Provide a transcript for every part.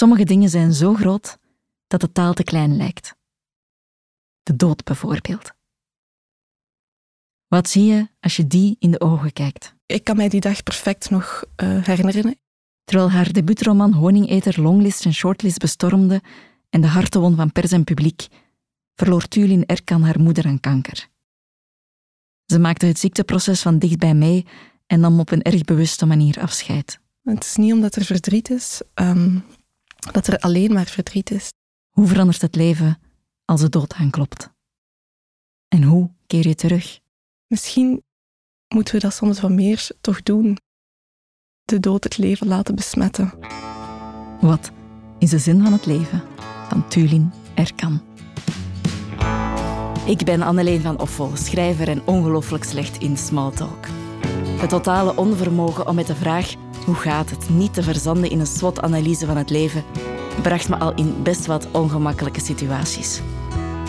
Sommige dingen zijn zo groot dat de taal te klein lijkt. De dood bijvoorbeeld. Wat zie je als je die in de ogen kijkt? Ik kan mij die dag perfect nog uh, herinneren. Terwijl haar debuutroman Honingeter longlist en shortlist bestormde en de harten won van pers en publiek, verloor Tulin Erkan haar moeder aan kanker. Ze maakte het ziekteproces van dichtbij mee en nam op een erg bewuste manier afscheid. Het is niet omdat er verdriet is, um, dat er alleen maar verdriet is. Hoe verandert het leven als de dood aanklopt? En hoe keer je terug? Misschien moeten we dat soms wat meer toch doen. De dood het leven laten besmetten. Wat is de zin van het leven? Van Tulin Erkan. Ik ben Anneleen van Offel, schrijver en ongelooflijk slecht in smalltalk. Het totale onvermogen om met de vraag hoe gaat het niet te verzanden in een SWOT-analyse van het leven bracht me al in best wat ongemakkelijke situaties.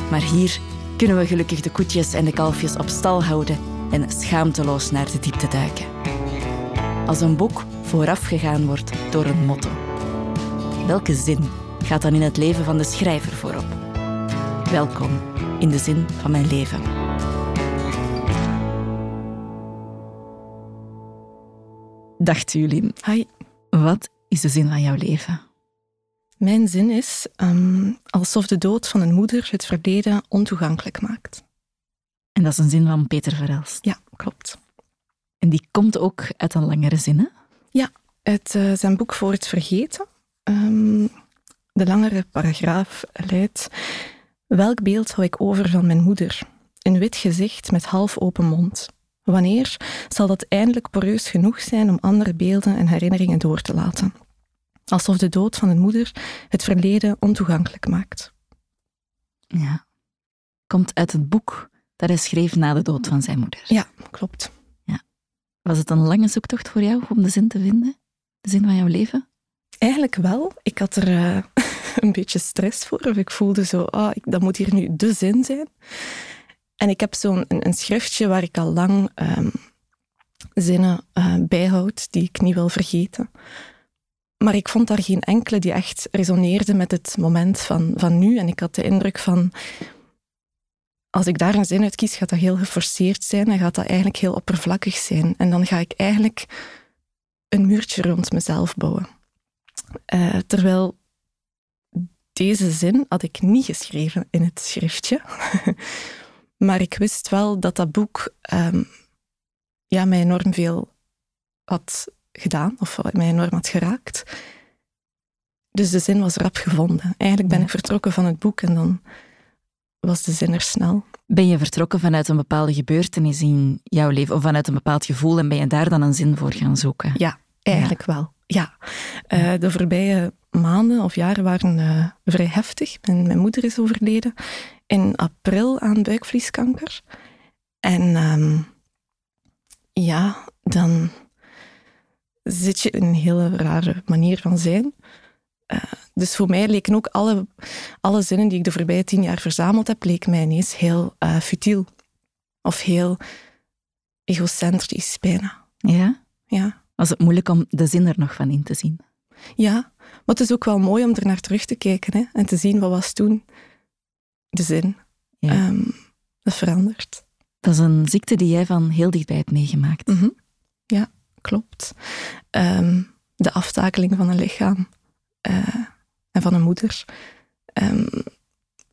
Maar hier kunnen we gelukkig de koetjes en de kalfjes op stal houden en schaamteloos naar de diepte duiken. Als een boek voorafgegaan wordt door een motto. Welke zin gaat dan in het leven van de schrijver voorop? Welkom in de zin van mijn leven. Dag Tulin. Hi. Wat is de zin van jouw leven? Mijn zin is um, alsof de dood van een moeder het verleden ontoegankelijk maakt. En dat is een zin van Peter Verelst. Ja, klopt. En die komt ook uit een langere zin, hè? Ja, uit uh, zijn boek Voor het Vergeten. Um, de langere paragraaf luidt... Welk beeld hou ik over van mijn moeder? Een wit gezicht met half open mond. Wanneer zal dat eindelijk poreus genoeg zijn om andere beelden en herinneringen door te laten? Alsof de dood van een moeder het verleden ontoegankelijk maakt. Ja. Komt uit het boek dat hij schreef na de dood van zijn moeder. Ja, klopt. Ja. Was het een lange zoektocht voor jou om de zin te vinden? De zin van jouw leven? Eigenlijk wel. Ik had er uh, een beetje stress voor. Of ik voelde zo, ah, ik, dat moet hier nu de zin zijn. En ik heb zo'n een, schriftje waar ik al lang um, zinnen uh, bijhoud die ik niet wil vergeten. Maar ik vond daar geen enkele die echt resoneerde met het moment van, van nu. En ik had de indruk van, als ik daar een zin uit kies, gaat dat heel geforceerd zijn en gaat dat eigenlijk heel oppervlakkig zijn. En dan ga ik eigenlijk een muurtje rond mezelf bouwen. Uh, terwijl deze zin had ik niet geschreven in het schriftje. maar ik wist wel dat dat boek um, ja, mij enorm veel had gedaan, of mij enorm had geraakt. Dus de zin was rap gevonden. Eigenlijk ben ik vertrokken van het boek en dan was de zin er snel. Ben je vertrokken vanuit een bepaalde gebeurtenis in jouw leven, of vanuit een bepaald gevoel, en ben je daar dan een zin voor gaan zoeken? Ja, eigenlijk wel. Ja. Uh, de voorbije maanden of jaren waren uh, vrij heftig. Mijn, mijn, moeder is overleden in april aan buikvlieskanker. En um, ja, dan zit je in een hele rare manier van zijn. Uh, dus voor mij leken ook alle, alle zinnen die ik de voorbije tien jaar verzameld heb, leken mij ineens heel uh, futiel. Of heel egocentrisch bijna. Ja? Ja. Was het moeilijk om de zin er nog van in te zien? Ja, maar het is ook wel mooi om er naar terug te kijken hè, en te zien wat was toen de zin. Ja. Um, dat verandert. Dat is een ziekte die jij van heel dichtbij hebt meegemaakt. Mm -hmm. Ja, klopt. Um, de aftakeling van een lichaam uh, en van een moeder. Um,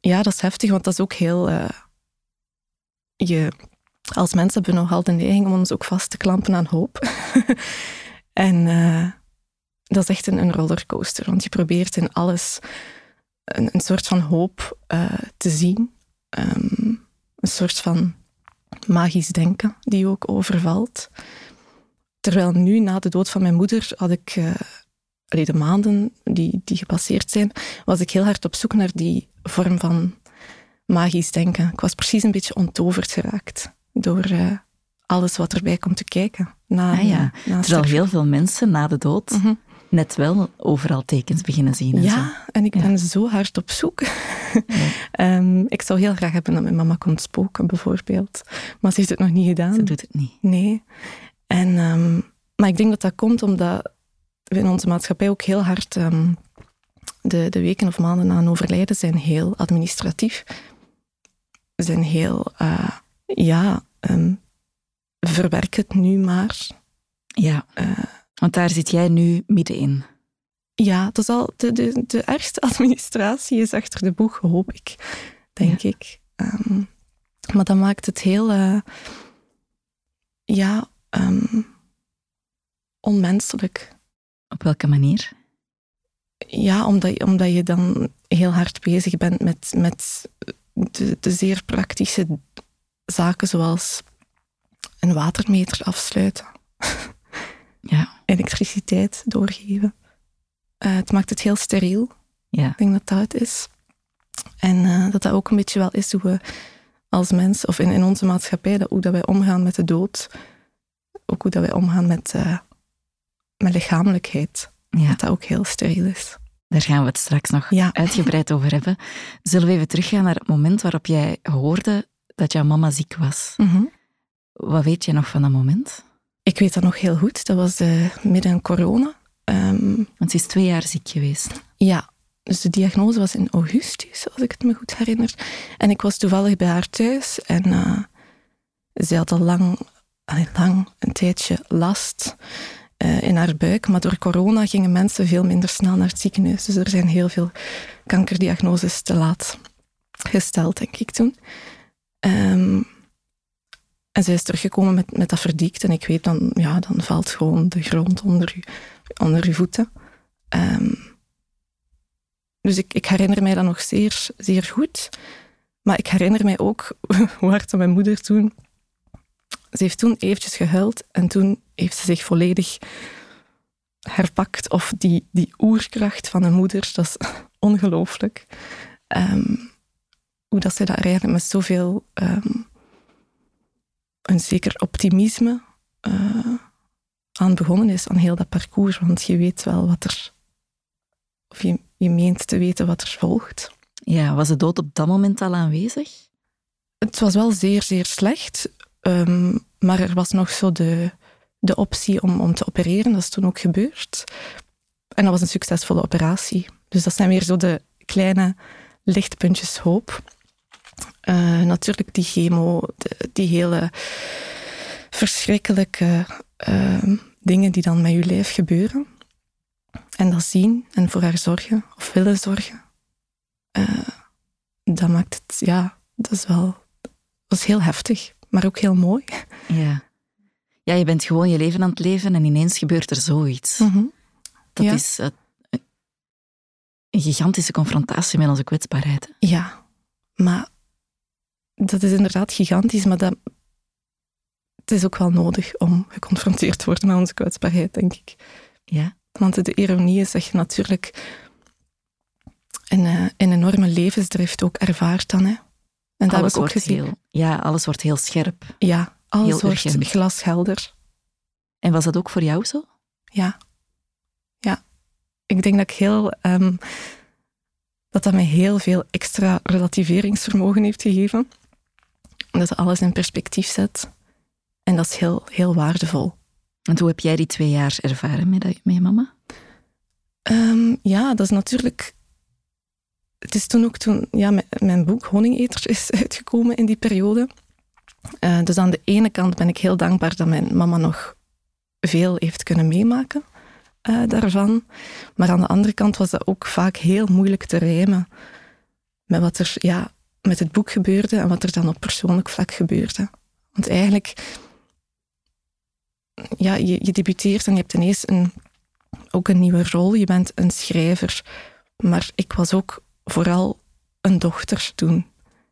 ja, dat is heftig, want dat is ook heel. Uh, je, als mensen hebben we nogal de neiging om ons ook vast te klampen aan hoop. en uh, dat is echt een, een, rollercoaster, want je probeert in alles een, een soort van hoop te zien. Um, een soort van magisch denken die ook overvalt. Terwijl nu, na de dood van mijn moeder, had ik uh, allee, de maanden die, die gepasseerd zijn, was ik heel hard op zoek naar die vorm van magisch denken. Ik was precies een beetje ontoverd geraakt door uh, alles wat erbij komt te kijken. Na, ah, ja. na Terwijl heel veel mensen na de dood mm -hmm. Net wel overal tekens beginnen zien. En ja, zo. en ik ja. ben zo hard op zoek. Ja. um, ik zou heel graag hebben dat mijn mama komt spoken, bijvoorbeeld. Maar ze heeft het nog niet gedaan. Ze doet het niet. Nee. En, um, maar ik denk dat dat komt omdat we in onze maatschappij ook heel hard um, de, de weken of maanden na een overlijden zijn heel administratief. Zijn heel, uh, ja, verwerk het nu maar. Ja, uh, want daar zit jij nu middenin. Ja, dat is al de, de, de ergste administratie is achter de boeg, hoop ik, denk ja. ik. Um, maar dat maakt het heel, uh, ja, um, onmenselijk. Op welke manier? Ja, omdat, omdat je dan heel hard bezig bent met, met de, de zeer praktische zaken, zoals een watermeter afsluiten. Ja. Elektriciteit doorgeven. Uh, het maakt het heel steriel. Ja. Ik denk dat dat het is. En uh, dat dat ook een beetje wel is hoe we als mens, of in, in onze maatschappij, dat, hoe dat wij omgaan met de dood. Ook hoe dat wij omgaan met, uh, met lichamelijkheid. Ja. Dat dat ook heel steriel is. Daar gaan we het straks nog Ja. uitgebreid over hebben. Zullen we even teruggaan naar het moment waarop jij hoorde dat jouw mama ziek was? Mhm. Wat weet je nog van dat moment? Ik weet dat nog heel goed. Dat was uh, midden in corona. Um, Want ze is twee jaar ziek geweest. Ja, dus de diagnose was in augustus, als ik het me goed herinner. En ik was toevallig bij haar thuis en uh, ze had al lang, allee, lang een tijdje last uh, in haar buik. Maar door corona gingen mensen veel minder snel naar het ziekenhuis. Dus er zijn heel veel kankerdiagnoses te laat gesteld, denk ik toen. Um, en zij is teruggekomen met, met dat verdikt. En ik weet dan, ja, dan valt gewoon de grond onder je, onder uw voeten. Um, dus ik, ik, herinner mij dat nog zeer, zeer goed. Maar ik herinner mij ook hoe hard mijn moeder toen... Ze heeft toen eventjes gehuild en toen heeft ze zich volledig herpakt. Of die, die oerkracht van een moeder, dat is ongelooflijk. Um, hoe dat zij daar eigenlijk met zoveel... Um, een zeker optimisme uh, aan begonnen is, aan heel dat parcours. Want je weet wel wat er... Of je, je meent te weten wat er volgt. Ja, was de dood op dat moment al aanwezig? Het was wel zeer, zeer slecht. Um, maar er was nog zo de, de optie om, om te opereren. Dat is toen ook gebeurd. En dat was een succesvolle operatie. Dus dat zijn weer zo de kleine lichtpuntjes hoop. Uh, natuurlijk die chemo, de, die hele verschrikkelijke uh, dingen die dan met je lijf gebeuren. En dat zien en voor haar zorgen of willen zorgen. Uh, dat maakt het, ja, dat is wel, dat is heel heftig, maar ook heel mooi. Ja. Ja, je bent gewoon je leven aan het leven en ineens gebeurt er zoiets. Mm -hmm. Dat ja. is een gigantische confrontatie met onze kwetsbaarheid. Ja, maar dat is inderdaad gigantisch, maar dat, het is ook wel nodig om geconfronteerd te worden met onze kwetsbaarheid, denk ik. Ja. Want de ironie is dat je natuurlijk een, een enorme levensdrift ook ervaart dan. Hè. En dat alles heb ik ook gezien. heel, ja, alles wordt heel scherp. Ja, alles Heel wordt urgent. glashelder. En was dat ook voor jou zo? Ja. Ja. Ik denk dat ik heel... Um, dat dat mij heel veel extra relativeringsvermogen heeft gegeven. Dat alles in perspectief zet. En dat is heel, heel waardevol. En hoe heb jij die twee jaar ervaren met, met je mama? Um, ja, dat is natuurlijk... Het is toen ook toen ja, mijn boek Honingeters is uitgekomen in die periode. Uh, dus aan de ene kant ben ik heel dankbaar dat mijn mama nog veel heeft kunnen meemaken uh, daarvan. Maar aan de andere kant was dat ook vaak heel moeilijk te rijmen met wat er ja, met het boek gebeurde en wat er dan op persoonlijk vlak gebeurde. Want eigenlijk, ja, je, je debuteert en je hebt ineens een, ook een nieuwe rol. Je bent een schrijver. Maar ik was ook vooral een dochter toen.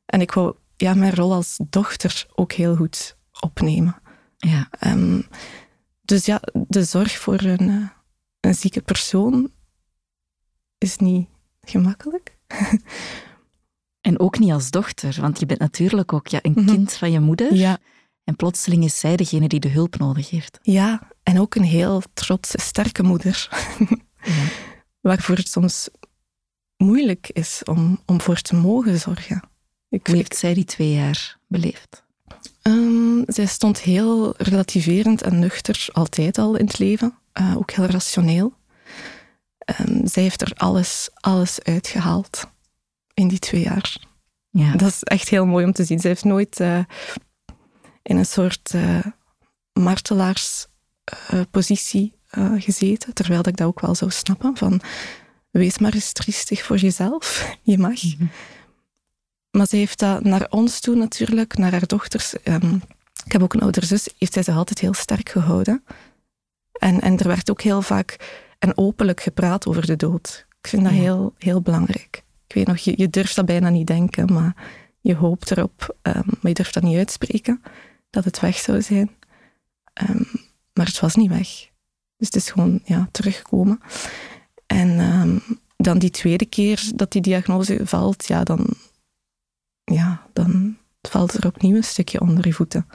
En ik wou ja, mijn rol als dochter ook heel goed opnemen. Ja. Um, dus ja, de zorg voor een, uh, een zieke persoon is niet gemakkelijk. en ook niet als dochter, want je bent natuurlijk ook ja, een mm -hmm. kind van je moeder. Ja. En plotseling is zij degene die de hulp nodig heeft. Ja, en ook een heel trotse, sterke moeder. ja. Waarvoor het soms moeilijk is om, om voor te mogen zorgen. Ik, Hoe heeft zij die twee jaar beleefd? Um, zij stond heel relativerend en nuchter, altijd al in het leven. Uh, ook heel rationeel. Um, zij heeft er alles, alles uitgehaald in die twee jaar. Ja. Dat is echt heel mooi om te zien. Ze heeft nooit uh, in een soort uh, martelaarspositie uh, gezeten, terwijl dat ik dat ook wel zou snappen. Van, wees maar eens triestig voor jezelf. Je mag. Mm -hmm. Maar ze heeft dat naar ons toe natuurlijk, naar haar dochters. Um, ik heb ook een oudere zus, heeft zij zich altijd heel sterk gehouden. En, en er werd ook heel vaak en openlijk gepraat over de dood. Ik vind dat ja. heel, heel belangrijk. Nog, je, durft dat bijna niet denken, maar je hoopt erop, um, maar je durft dat niet uitspreken, dat het weg zou zijn. Um, maar het was niet weg. Dus het is gewoon ja, teruggekomen. En um, dan die tweede keer dat die diagnose valt, ja, dan, ja, dan valt er opnieuw een stukje onder je voeten.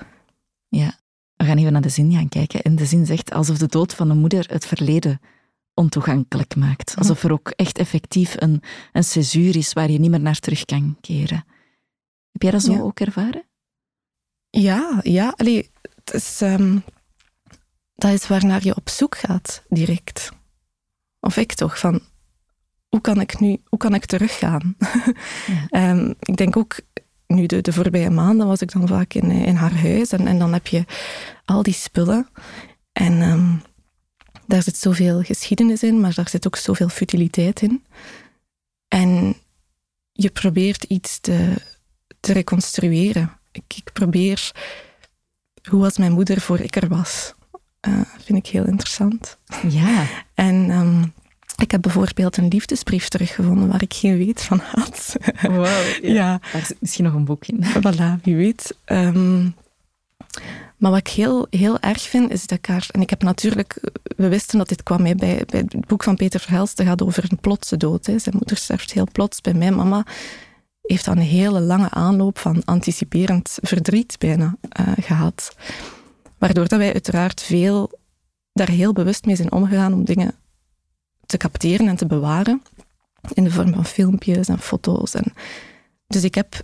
Ja, we gaan even naar de zin gaan kijken. En de zin zegt alsof de dood van een moeder het verleden ontoegankelijk maakt. Alsof er ook echt effectief een, een césuur is waar je niet meer naar terug kan keren. Heb jij dat zo Ja. ook ervaren? Ja, ja. Allee, het is, ehm, dat is waarnaar je op zoek gaat, direct. Of ik toch, van hoe kan ik nu, hoe kan ik teruggaan? Ja. Ehm, ik denk ook, nu de, de voorbije maanden was ik dan vaak in, in haar huis en, en dan heb je al die spullen. En ehm, daar zit zoveel geschiedenis in, maar daar zit ook zoveel futiliteit in. En je probeert iets te, te reconstrueren. Ik, ik probeer, hoe was mijn moeder voor ik er was? Eh, vind ik heel interessant. Ja. En ehm, ik heb bijvoorbeeld een liefdesbrief teruggevonden waar ik geen weet van had. Wow. ja, Daar zit misschien nog een boek in. voilà, wie weet. Ehm, maar wat ik heel, heel erg vind, is dat ik haar... En ik heb natuurlijk... We wisten dat dit kwam hè, bij, bij het boek van Peter Verhelst. Dat gaat over een plotse dood. Hè. Zijn moeder sterft heel plots. Bij mijn mama heeft dan een hele lange aanloop van anticiperend verdriet bijna eh, gehad. Waardoor dat wij uiteraard veel daar heel bewust mee zijn omgegaan om dingen te capteren en te bewaren. In de vorm van filmpjes en foto's. En dus ik heb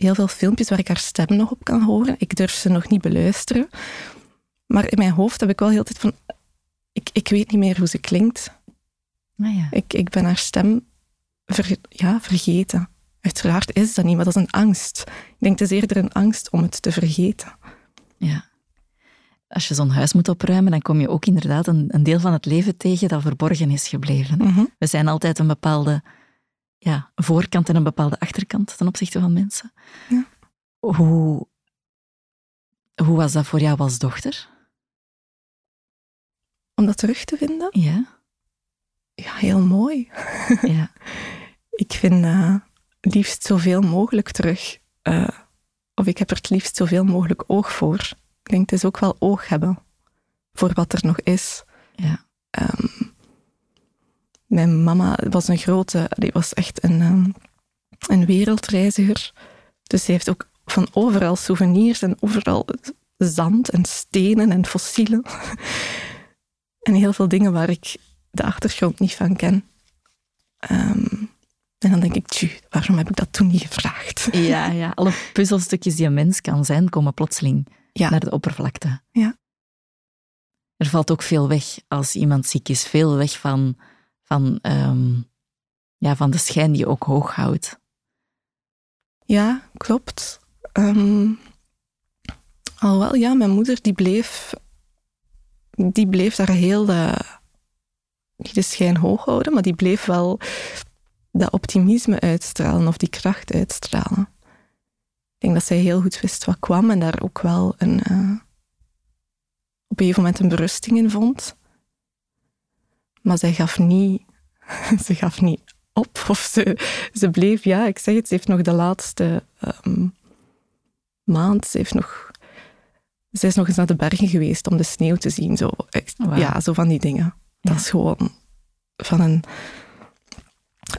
heel veel filmpjes waar ik haar stem nog op kan horen. Ik durf ze nog niet beluisteren. Maar in mijn hoofd heb ik wel heel tijd van... Ik, ik weet niet meer hoe ze klinkt. Nou ja. Ik, ik ben haar stem ver- ja, vergeten. Uiteraard is dat niet, maar dat is een angst. Ik denk het is eerder een angst om het te vergeten. ja. Als je zo'n huis moet opruimen, dan kom je ook inderdaad een, een deel van het leven tegen dat verborgen is gebleven. Mhm. We zijn altijd een bepaalde ja, voorkant en een bepaalde achterkant ten opzichte van mensen. Ja. Hoe, hoe was dat voor jou als dochter? Om dat terug te vinden? Ja. Ja, heel mooi. ja. Ik vind eh, liefst zoveel mogelijk terug. Eh, of ik heb er het liefst zoveel mogelijk oog voor. Ik denk, het is ook wel oog hebben voor wat er nog is. ja. Ehm, mijn mama was een grote, die was echt een, ehm, een wereldreiziger. Dus ze heeft ook van overal souvenirs en overal zand en stenen en fossielen. en heel veel dingen waar ik de achtergrond niet van ken. Ehm, en dan denk ik, tju, waarom heb ik dat toen niet gevraagd? Ja, ja, alle puzzelstukjes die een mens kan zijn, komen plotseling Ja. naar de oppervlakte. Ja. Er valt ook veel weg als iemand ziek is. Veel weg van, van, ehm, ja, van de schijn die je ook hoog houdt. Ja, klopt. Ehm alhoewel, ja, mijn moeder die bleef, die bleef daar heel de, de schijn hoog houden, maar die bleef wel dat optimisme uitstralen of die kracht uitstralen. Ik denk dat zij heel goed wist wat kwam en daar ook wel een, eh, op een gegeven moment een berusting in vond. Maar zij gaf niet, ze gaf niet op. Of ze, ze bleef, ja, ik zeg het, ze heeft nog de laatste ehm, maand, ze, heeft nog, ze is nog eens naar de bergen geweest om de sneeuw te zien. Zo, Echt, Wauw. Ja, zo van die dingen. Ja. Dat is gewoon van een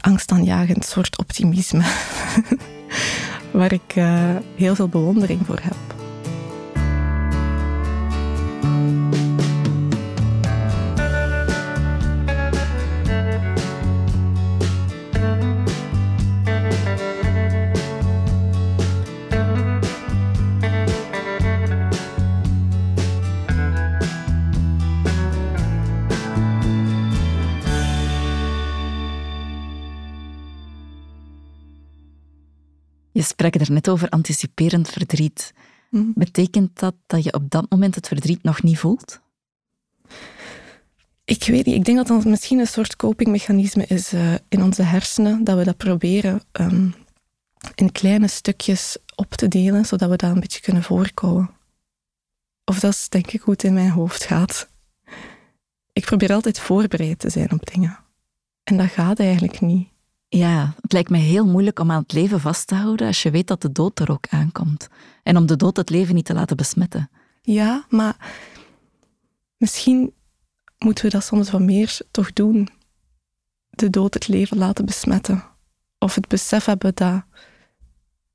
angstaanjagend soort optimisme. Waar ik eh, heel veel bewondering voor heb. Je sprak er net over anticiperend verdriet. Mhm. Betekent dat dat je op dat moment het verdriet nog niet voelt? Ik weet niet, ik denk dat dat misschien een soort copingmechanisme is uh, in onze hersenen, dat we dat proberen um, in kleine stukjes op te delen, zodat we dat een beetje kunnen voorkomen. Of dat is denk ik hoe het in mijn hoofd gaat. Ik probeer altijd voorbereid te zijn op dingen. En dat gaat eigenlijk niet. Ja, het lijkt me heel moeilijk om aan het leven vast te houden als je weet dat de dood er ook aankomt. En om de dood het leven niet te laten besmetten. Ja, maar misschien moeten we dat soms wat meer toch doen. De dood het leven laten besmetten. Of het besef hebben dat,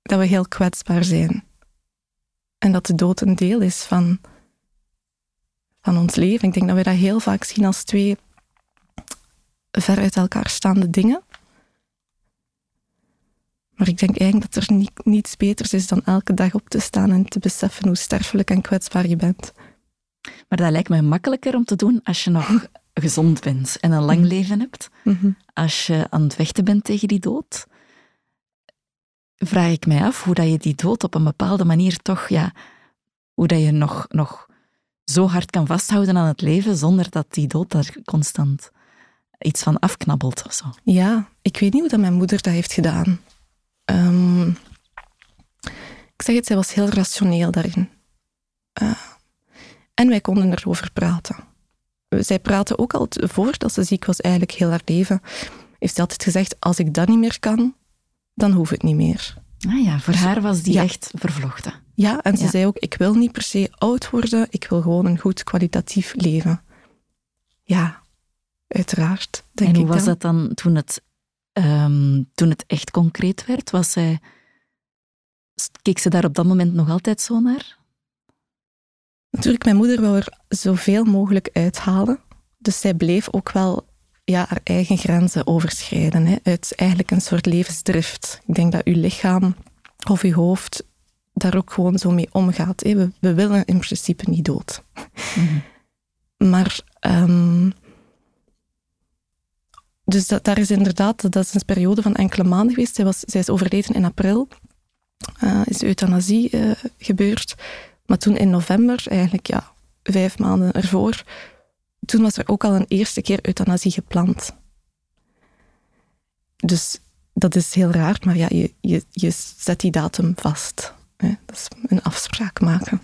dat we heel kwetsbaar zijn. En dat de dood een deel is van, van ons leven. Ik denk dat we dat heel vaak zien als twee ver uit elkaar staande dingen. Maar ik denk eigenlijk dat er niet, niets beters is dan elke dag op te staan en te beseffen hoe sterfelijk en kwetsbaar je bent. Maar dat lijkt me makkelijker om te doen als je nog gezond bent en een lang Mhm. leven hebt. Mhm. Als je aan het vechten bent tegen die dood, vraag ik mij af hoe dat je die dood op een bepaalde manier toch, ja, hoe dat je nog, nog zo hard kan vasthouden aan het leven zonder dat die dood daar constant iets van afknabbelt of zo. Ja, ik weet niet hoe dat mijn moeder dat heeft gedaan. Ehm, ik zeg het, zij was heel rationeel daarin. Eh, en wij konden erover praten. Zij praatte ook al voordat ze ziek was, eigenlijk heel haar leven. Heeft ze altijd gezegd, als ik dat niet meer kan, dan hoeft het niet meer. Ah ja, voor haar was die Ja. echt vervlochten. Ja, en ze Ja. zei ook, ik wil niet per se oud worden, ik wil gewoon een goed kwalitatief leven. Ja, uiteraard, denk en hoe ik was dat dan toen het, ehm, toen het echt concreet werd? Was zij, keek ze daar op dat moment nog altijd zo naar? Natuurlijk, mijn moeder wou er zoveel mogelijk uithalen. Dus zij bleef ook wel ja, haar eigen grenzen overschrijden. Hè, uit eigenlijk een soort levensdrift. Ik denk dat uw lichaam of uw hoofd daar ook gewoon zo mee omgaat. Hè. We, we willen in principe niet dood. Mhm. Maar... ehm, dus dat, daar is inderdaad, dat is een periode van enkele maanden geweest. Zij, was, zij is overleden in april. Eh, is euthanasie eh, gebeurd. Maar toen in november, eigenlijk ja, vijf maanden ervoor, toen was er ook al een eerste keer euthanasie gepland. Dus dat is heel raar, maar ja, je, je, je zet die datum vast. Hè? Dat is een afspraak maken.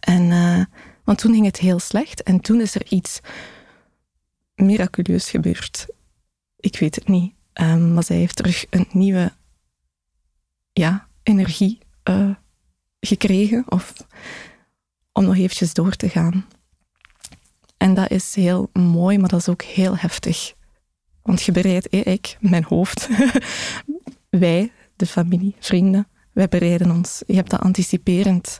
En, eh, want toen ging het heel slecht en toen is er iets miraculeus gebeurd. Ik weet het niet. Ehm, maar zij heeft terug een nieuwe ja, energie eh, gekregen of om nog eventjes door te gaan. En dat is heel mooi, maar dat is ook heel heftig. Want je bereidt, eh, ik, mijn hoofd, wij, de familie, vrienden, wij bereiden ons. Je hebt dat anticiperend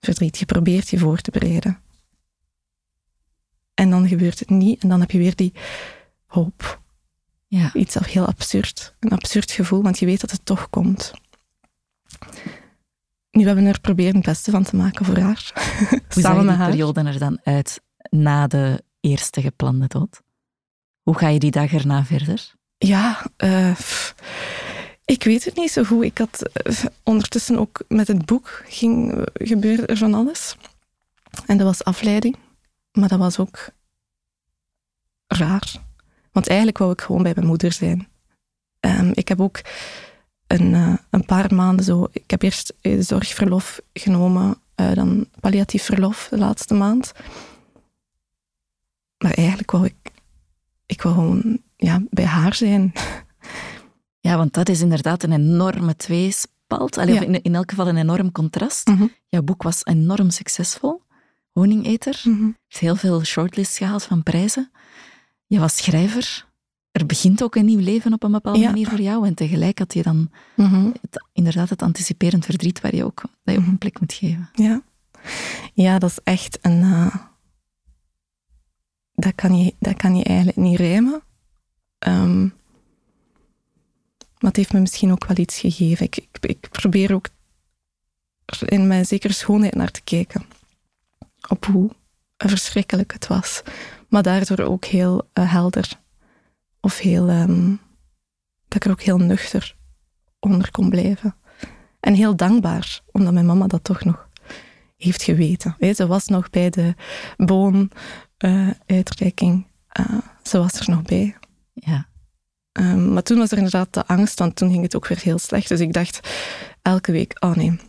verdriet. Je probeert je voor te bereiden. En dan gebeurt het niet en dan heb je weer die hoop. Ja. Iets heel absurd. Een absurd gevoel, want je weet dat het toch komt. Nu hebben we er proberen het beste van te maken voor haar. Hoe zag Samen die met haar. periode er dan uit na de eerste geplande dood? Hoe ga je die dag erna verder? Ja, eh, ik weet het niet zo goed. Ik had eh, ondertussen ook met het boek ging eh, gebeuren er van alles. En dat was afleiding, maar dat was ook raar. Want eigenlijk wou ik gewoon bij mijn moeder zijn. Ehm, ik heb ook een, eh, een paar maanden zo... Ik heb eerst eh, zorgverlof genomen, eh, dan palliatief verlof de laatste maand. Maar eigenlijk wou ik... Ik wou gewoon ja, bij haar zijn. Ja, want dat is inderdaad een enorme tweespalt. Allee, Ja. in, in elk geval een enorm contrast. Mhm. Jouw boek was enorm succesvol. Honingeter. heeft heel veel shortlists gehaald van prijzen. Je was schrijver. Er begint ook een nieuw leven op een bepaalde Ja. manier voor jou. En tegelijk had je dan Mhm. het, inderdaad het anticiperend verdriet waar je ook, dat je ook een plek moet geven. Ja. ja, dat is echt een. eh, dat, kan je, dat kan je eigenlijk niet rijmen. Ehm, maar het heeft me misschien ook wel iets gegeven. Ik, ik, ik probeer ook in mijn zekere schoonheid naar te kijken. Op hoe verschrikkelijk het was. Maar daardoor ook heel eh, helder. Of heel. ehm, dat ik er ook heel nuchter onder kon blijven. En heel dankbaar, omdat mijn mama dat toch nog heeft geweten. Ze was nog bij de boonuitreiking. Uh, ze was er nog bij. Ja. Um, maar toen was er inderdaad de angst, want toen ging het ook weer heel slecht. Dus ik dacht elke week, oh nee,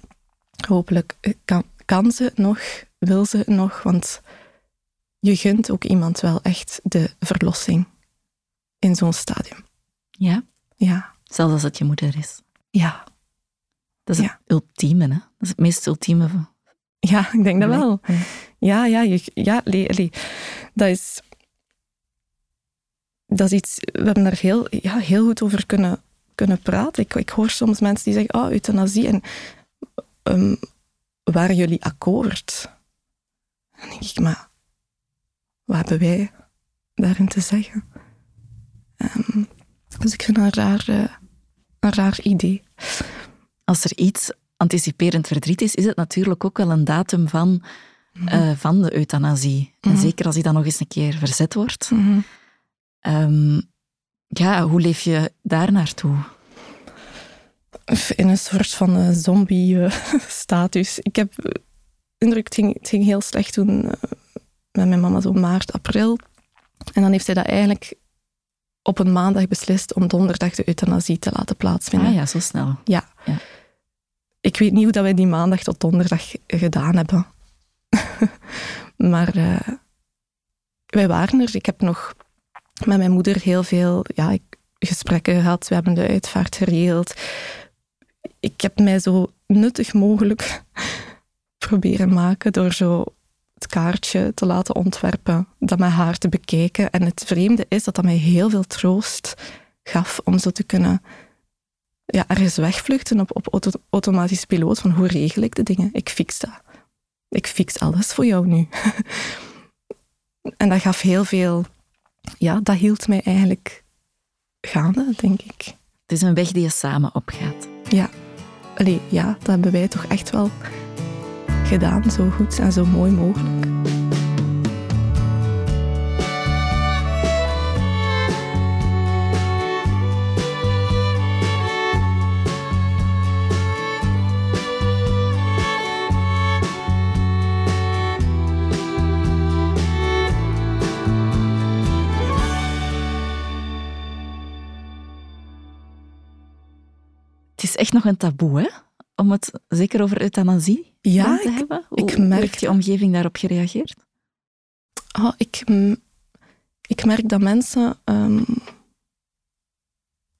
hopelijk kan, kan ze nog, wil ze nog, want je gunt ook iemand wel echt de verlossing in zo'n stadium. Ja? Ja. Zelfs als het je moeder is. Ja. Dat is het ultieme, hè? Dat is het meest ultieme. Ja, ik denk dat wel. Ja, ja, je, ja le, dat is... Dat is iets... We hebben daar heel, ja, heel goed over kunnen, kunnen praten. Ik, ik hoor soms mensen die zeggen, oh, euthanasie. En um, waren jullie akkoord? Dan denk ik, maar wat hebben wij daarin te zeggen? Um, dus ik vind een raar, uh, een raar idee. Als er iets anticiperend verdriet is, is het natuurlijk ook wel een datum van, mm -hmm. uh, van de euthanasie. Mm -hmm. En mhm. zeker als die dan nog eens een keer verzet wordt. Mm -hmm. um, ja, hoe leef je daar naartoe? In een soort van uh, zombie-status. ik heb indruk, het ging, het ging heel slecht toen met mijn mama, zo maart, april. En dan heeft zij dat eigenlijk op een maandag beslist om donderdag de euthanasie te laten plaatsvinden. Ah ja, zo snel. Ja. ja. Ik weet niet hoe dat wij die maandag tot donderdag gedaan hebben. maar uh, wij waren er. Ik heb nog met mijn moeder heel veel ja, gesprekken gehad. We hebben de uitvaart geregeld. Ik heb mij zo nuttig mogelijk proberen maken door zo het kaartje te laten ontwerpen, dat met haar te bekijken. En het vreemde is dat dat mij heel veel troost gaf om zo te kunnen ja, ergens wegvluchten op, op auto, automatisch piloot van hoe regel ik de dingen? Ik fix dat. Ik fix alles voor jou nu. en dat gaf heel veel... Ja, dat hield mij eigenlijk gaande, denk ik. Het is een weg die je samen opgaat. Ja. Allee, ja, dat hebben wij toch echt wel gedaan, zo goed en zo mooi mogelijk. Het is echt nog een taboe, hè? Om het zeker over euthanasie ja, te ik, hebben? ik Hoe merk- heeft je omgeving daarop gereageerd? Oh, ik, ik merk dat mensen. ehm,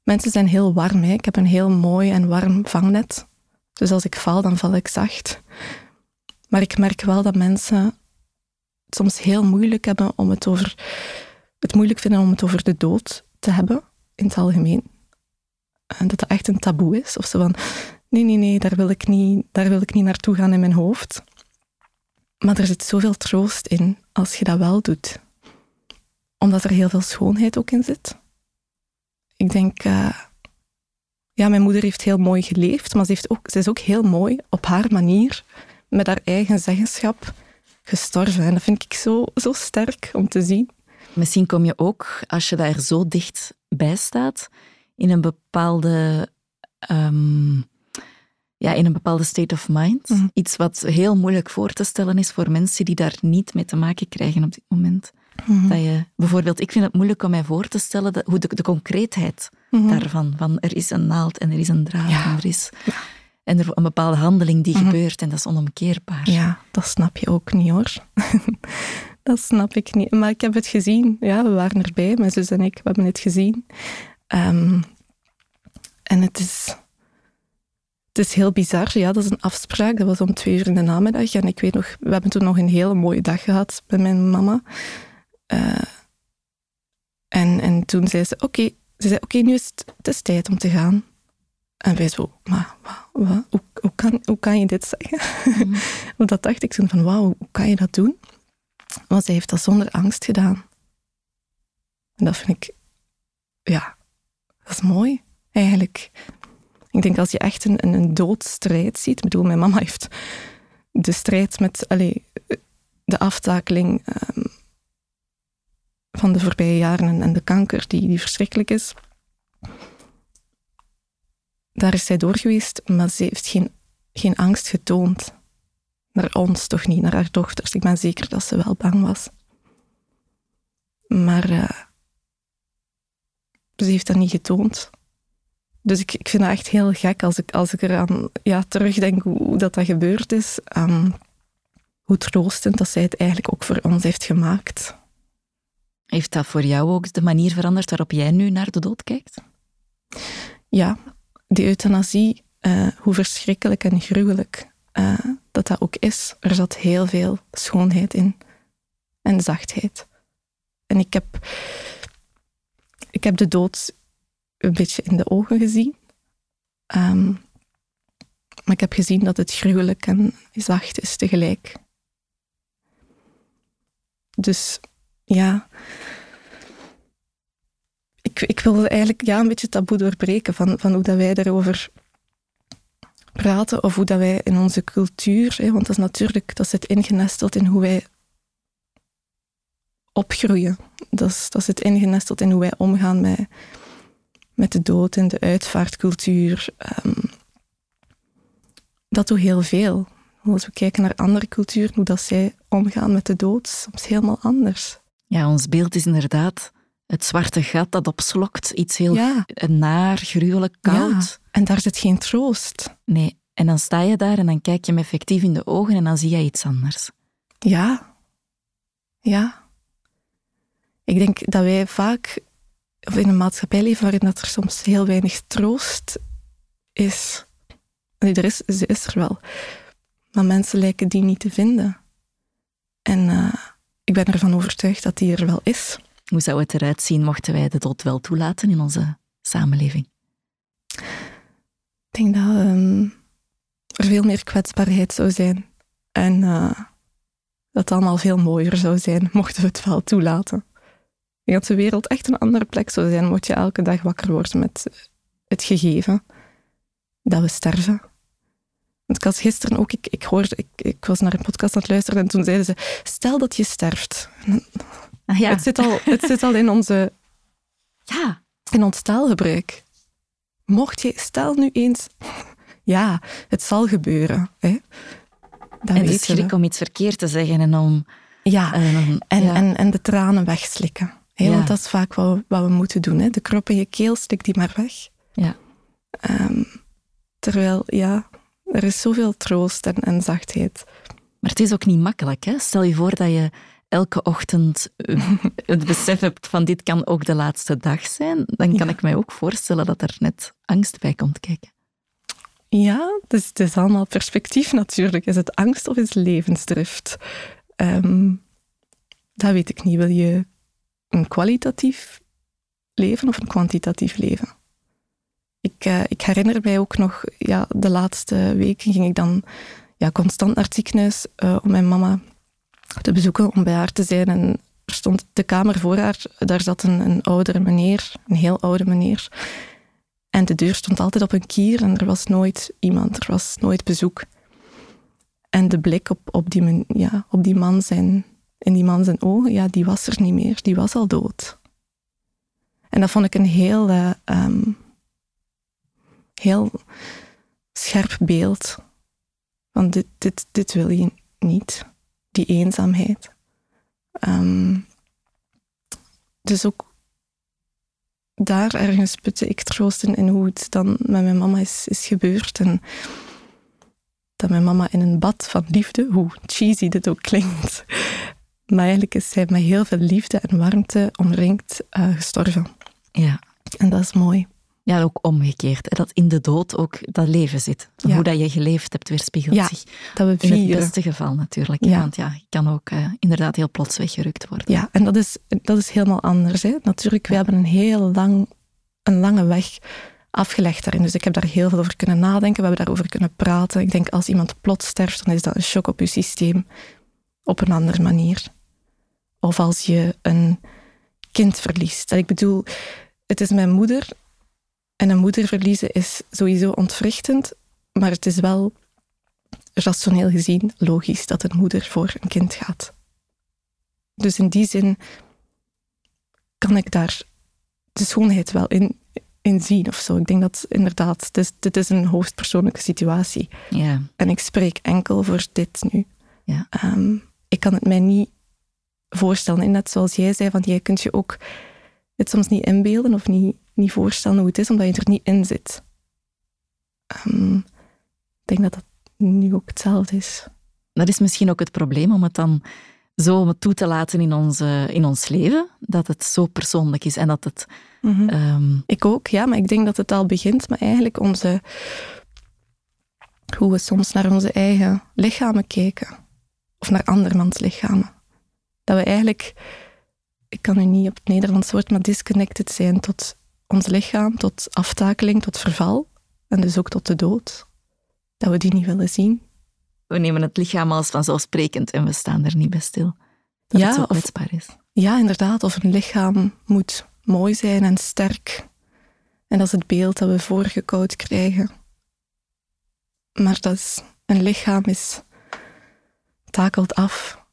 mensen zijn heel warm. Hè. Ik heb een heel mooi en warm vangnet. Dus als ik val, dan val ik zacht. Maar ik merk wel dat mensen het soms heel moeilijk hebben om het over. Het moeilijk vinden om het over de dood te hebben, in het algemeen. En dat dat echt een taboe is. Of zo van, nee, nee, nee, daar wil ik niet, daar wil ik niet naartoe gaan in mijn hoofd. Maar er zit zoveel troost in als je dat wel doet. Omdat er heel veel schoonheid ook in zit. Ik denk, eh, ja, mijn moeder heeft heel mooi geleefd, maar ze, heeft ook, ze is ook heel mooi op haar manier, met haar eigen zeggenschap, gestorven. En dat vind ik zo, zo sterk om te zien. Misschien kom je ook, als je daar zo dicht bij staat, in een bepaalde, ehm, ja, in een bepaalde state of mind. Mhm. Iets wat heel moeilijk voor te stellen is voor mensen die daar niet mee te maken krijgen op dit moment. Dat je, bijvoorbeeld, ik vind het moeilijk om mij voor te stellen dat, hoe de, de concreetheid Mhm. daarvan, van er is een naald en er is een draad Ja. en er is en er een bepaalde handeling die Mhm. gebeurt en dat is onomkeerbaar. Ja, dat snap je ook niet hoor. dat snap ik niet. Maar ik heb het gezien. Ja, we waren erbij, mijn zus en ik. We hebben het gezien. Ehm, en het is, het is heel bizar. Ja, dat is een afspraak. Dat was om twee uur in de namiddag. En ik weet nog, we hebben toen nog een hele mooie dag gehad met mijn mama. Eh, en, en toen zei ze, oké, ze zei, oké, nu is het, het is tijd om te gaan. En wij zo, maar wa- wa- hoe, hoe, kan, hoe kan je dit zeggen? Mhm. Want dat dacht ik toen van, wauw, hoe kan je dat doen? Want zij heeft dat zonder angst gedaan. En dat vind ik, ja, dat is mooi, eigenlijk. Ik denk als je echt een, een, doodstrijd ziet, ik bedoel, mijn mama heeft de strijd met, allee, de aftakeling ehm, van de voorbije jaren en, en de kanker, die, die verschrikkelijk is. daar is zij door geweest, maar ze heeft geen, geen angst getoond. Naar ons toch niet, naar haar dochters. Ik ben zeker dat ze wel bang was. Maar uh, ze heeft dat niet getoond. Dus ik, ik vind dat echt heel gek als ik, als ik eraan ja, terugdenk hoe, dat, dat gebeurd is. Um, hoe troostend dat zij het eigenlijk ook voor ons heeft gemaakt. Heeft dat voor jou ook de manier veranderd waarop jij nu naar de dood kijkt? Ja, die euthanasie, uh, hoe verschrikkelijk en gruwelijk uh, dat dat ook is. Er zat heel veel schoonheid in en zachtheid. En ik heb, ik heb de dood een beetje in de ogen gezien. Um, maar ik heb gezien dat het gruwelijk en zacht is tegelijk. Dus ja, ik, ik wil eigenlijk ja, een beetje taboe doorbreken van, van hoe dat wij daarover praten of hoe dat wij in onze cultuur, want dat is natuurlijk, dat zit ingenesteld in hoe wij opgroeien. Dat, is, dat zit ingenesteld in hoe wij omgaan met, met de dood en de uitvaartcultuur. Um, dat doet heel veel. Als we kijken naar andere culturen, hoe dat zij omgaan met de dood, soms helemaal anders. Ja, ons beeld is inderdaad het zwarte gat dat opslokt. Iets heel ja. naar, gruwelijk, koud. Ja, en daar zit geen troost. Nee, en dan sta je daar en dan kijk je hem effectief in de ogen en dan zie je iets anders. Ja. Ja. Ik denk dat wij vaak, of in een maatschappij leven waarin dat er soms heel weinig troost is. Nee, er is, ze is er wel. Maar mensen lijken die niet te vinden. En uh, ik ben ervan overtuigd dat die er wel is. Hoe zou het eruit zien mochten wij de dood wel toelaten in onze samenleving? Ik denk dat um, er veel meer kwetsbaarheid zou zijn. En uh, dat het allemaal veel mooier zou zijn, mochten we het wel toelaten. Denk dat de wereld echt een andere plek zou zijn, mocht je elke dag wakker worden met het gegeven dat we sterven. Want ik had gisteren ook, ik, ik hoorde, ik, ik was naar een podcast aan het luisteren en toen zeiden ze, stel dat je sterft. Ah, ja. het, zit al, het zit al in onze, ja. in ons taalgebruik. Mocht je, stel nu eens, ja, het zal gebeuren. Hè. Dat en de schrik om iets verkeerd te zeggen en om... Ja, en, En, en de tranen wegslikken. Hè, Want dat is vaak wat we, wat we moeten doen. Hè. De krop in je keel, stik die maar weg. Ja. Um, terwijl, ja, er is zoveel troost en, en zachtheid. Maar het is ook niet makkelijk. Hè? Stel je voor dat je elke ochtend eh, het besef hebt van dit kan ook de laatste dag zijn, dan kan ik mij ook voorstellen dat er net angst bij komt kijken. Ja, dus het is allemaal perspectief natuurlijk. Is het angst of is het levensdrift? Um, dat weet ik niet. Wil je een kwalitatief leven of een kwantitatief leven? Ik, uh, ik herinner mij ook nog, ja, de laatste weken ging ik dan ja, constant naar het ziekenhuis uh, om mijn mama te bezoeken, om bij haar te zijn. En er stond de kamer voor haar, daar zat een, een oudere meneer, een heel oude meneer. En de deur stond altijd op een kier en er was nooit iemand, er was nooit bezoek. En de blik op, op, die, ja, op die man zijn, in die man zijn ogen, ja, die was er niet meer, die was al dood. En dat vond ik een heel, uh, um, heel scherp beeld. Want dit, dit, dit wil je niet die eenzaamheid. Um, dus ook daar ergens putte ik troost in, in hoe het dan met mijn mama is, is gebeurd. En dat mijn mama in een bad van liefde, hoe cheesy dit ook klinkt, maar eigenlijk is zij met heel veel liefde en warmte omringd uh, gestorven. Ja. En dat is mooi. Ja, ook omgekeerd. Hè, dat in de dood ook dat leven zit. Hoe dat je geleefd hebt weerspiegelt ja, zich. Dat we vieren. In het beste geval natuurlijk. Ja. Want ja, je kan ook uh, inderdaad heel plots weggerukt worden. Ja, en dat is, dat is helemaal anders. Hè. Natuurlijk, we hebben een heel lang, een lange weg afgelegd daarin. Dus ik heb daar heel veel over kunnen nadenken. We hebben daarover kunnen praten. Ik denk, als iemand plots sterft, dan is dat een shock op je systeem. Op een andere manier. Of als je een kind verliest. ik bedoel, het is mijn moeder en een moeder verliezen is sowieso ontwrichtend, maar het is wel rationeel gezien logisch dat een moeder voor een kind gaat. Dus in die zin kan ik daar de schoonheid wel in, in zien of zo. Ik denk dat inderdaad, dit is, dit is een hoogstpersoonlijke situatie. Ja. En ik spreek enkel voor dit nu. Ja. Ehm, ik kan het mij niet voorstellen. En net zoals jij zei, van jij kunt je ook het soms niet inbeelden of niet, niet voorstellen hoe het is, omdat je er niet in zit. Ehm, ik denk dat dat nu ook hetzelfde is. Dat is misschien ook het probleem om het dan zo toe te laten in, onze, in ons leven, dat het zo persoonlijk is en dat het... ehm, Ik ook, ja, maar ik denk dat het al begint met eigenlijk onze... Hoe we soms naar onze eigen lichamen kijken. Of naar andermans lichamen. Dat we eigenlijk... Ik kan nu niet op het Nederlands woord, maar disconnected zijn tot ons lichaam, tot aftakeling, tot verval. En dus ook tot de dood. Dat we die niet willen zien. we nemen het lichaam als vanzelfsprekend en we staan er niet bij stil. Dat Ja, het zo kwetsbaar is. Ja, inderdaad. Of een lichaam moet mooi zijn en sterk. En dat is het beeld dat we voorgekoud krijgen. Maar dat is, een lichaam is takelt af.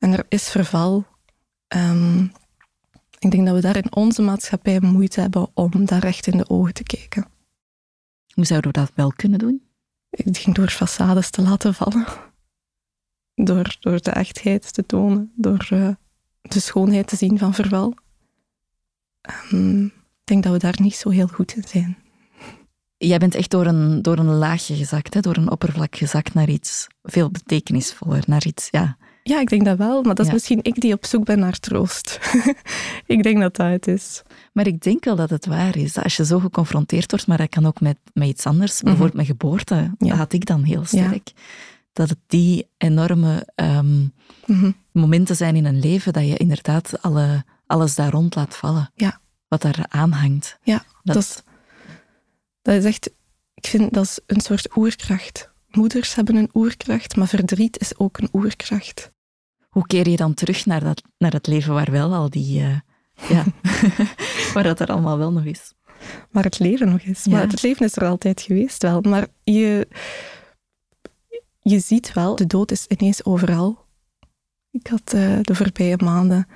En er is verval. Ehm, ik denk dat we daar in onze maatschappij moeite hebben om daar recht in de ogen te kijken. Hoe zouden we dat wel kunnen doen? Ik denk door façades te laten vallen. Door, door de echtheid te tonen. Door eh, de schoonheid te zien van verval. Ehm, ik denk dat we daar niet zo heel goed in zijn. Jij bent echt door een, door een laagje gezakt, hè? door een oppervlak gezakt naar iets veel betekenisvoller, naar iets, ja. Ja, ik denk dat wel. Maar dat is Ja. misschien ik die op zoek ben naar troost. ik denk dat dat het is. Maar ik denk wel dat het waar is. Dat als je zo geconfronteerd wordt, maar dat kan ook met, met iets anders, bijvoorbeeld met geboorte, Mhm. Ja. dat had ik dan heel sterk. Dat het die enorme ehm, Mhm. momenten zijn in een leven dat je inderdaad alle, alles daar rond laat vallen. Ja. Wat daar aanhangt. Ja, Dat, dat is, dat is echt... Ik vind dat is een soort oerkracht. Moeders hebben een oerkracht, maar verdriet is ook een oerkracht. Hoe keer je dan terug naar, dat, naar het leven waar wel al die... eh, ja, waar dat er allemaal wel nog is. waar het leven nog is. Ja. Maar het leven is er altijd geweest wel. Maar je, je ziet wel, de dood is ineens overal. Ik had eh, de voorbije maanden...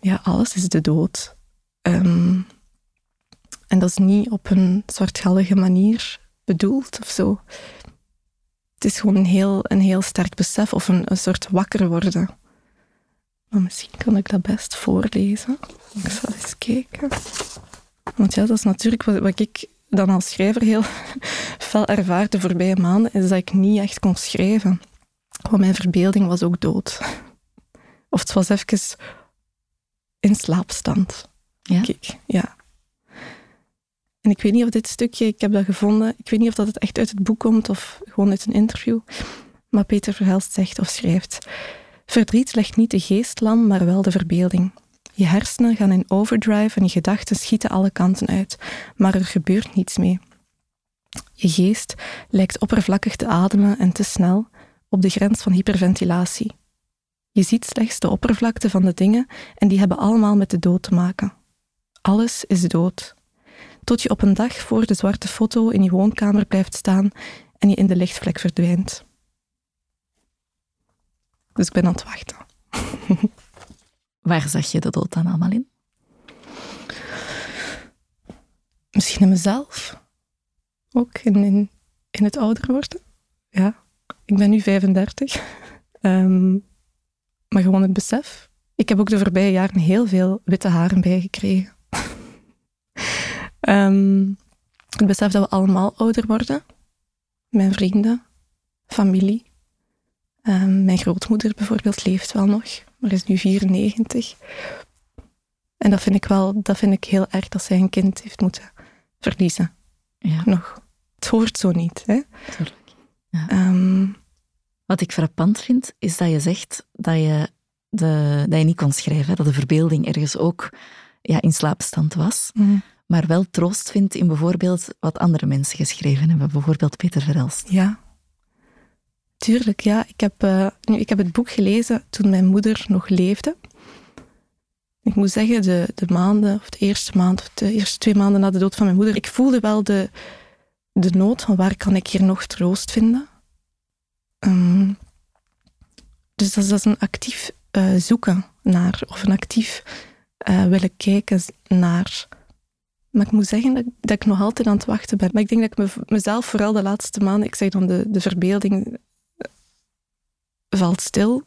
Ja, alles is de dood. Ehm, en dat is niet op een zwartgallige manier bedoeld of zo. Het is gewoon een heel, een heel sterk besef of een, een soort wakker worden. Maar misschien kan ik dat best voorlezen. Ik zal eens kijken. Want ja, dat is natuurlijk wat, wat ik dan als schrijver heel fel ervaar de voorbije maanden, is dat ik niet echt kon schrijven. Want mijn verbeelding was ook dood. Of het was even in slaapstand. Ja? Kijk, ja. En ik weet niet of dit stukje, ik heb dat gevonden, ik weet niet of dat het echt uit het boek komt of gewoon uit een interview. Maar Peter Verhelst zegt of schrijft: Verdriet legt niet de geest lam, maar wel de verbeelding. Je hersenen gaan in overdrive en je gedachten schieten alle kanten uit, maar er gebeurt niets mee. Je geest lijkt oppervlakkig te ademen en te snel, op de grens van hyperventilatie. Je ziet slechts de oppervlakte van de dingen en die hebben allemaal met de dood te maken. Alles is dood. Tot je op een dag voor de zwarte foto in je woonkamer blijft staan en je in de lichtvlek verdwijnt. Dus ik ben aan het wachten. Waar zag je de dood dan allemaal in? Misschien in mezelf. Ook in, in, in het ouder worden. Ja, ik ben nu 35. Ehm, maar gewoon het besef. Ik heb ook de voorbije jaren heel veel witte haren bijgekregen. Ehm, het besef dat we allemaal ouder worden. Mijn vrienden, familie. Ehm, mijn grootmoeder bijvoorbeeld leeft wel nog, maar is nu 94. En dat vind ik wel dat vind ik heel erg dat zij een kind heeft moeten verliezen. Ja, Nog. Het hoort zo niet. Hè? natuurlijk. Ehm, Wat ik frappant vind, is dat je zegt dat je, de, dat je niet kon schrijven, dat de verbeelding ergens ook ja, in slaapstand was, maar wel troost vindt in bijvoorbeeld wat andere mensen geschreven hebben, bijvoorbeeld Peter Verhelst. Ja. Tuurlijk, ja. Ik heb, eh, nu, ik heb het boek gelezen toen mijn moeder nog leefde. Ik moet zeggen, de, de maanden, of de eerste maand, of de eerste twee maanden na de dood van mijn moeder, ik voelde wel de, de nood van waar kan ik hier nog troost vinden. Ehm, dus dat is, dat is een actief eh, zoeken naar, of een actief eh, willen kijken naar Maar ik moet zeggen dat, dat, ik nog altijd aan het wachten ben. Maar ik denk dat ik me, mezelf vooral de laatste maanden, ik zeg dan de, de verbeelding eh, valt stil.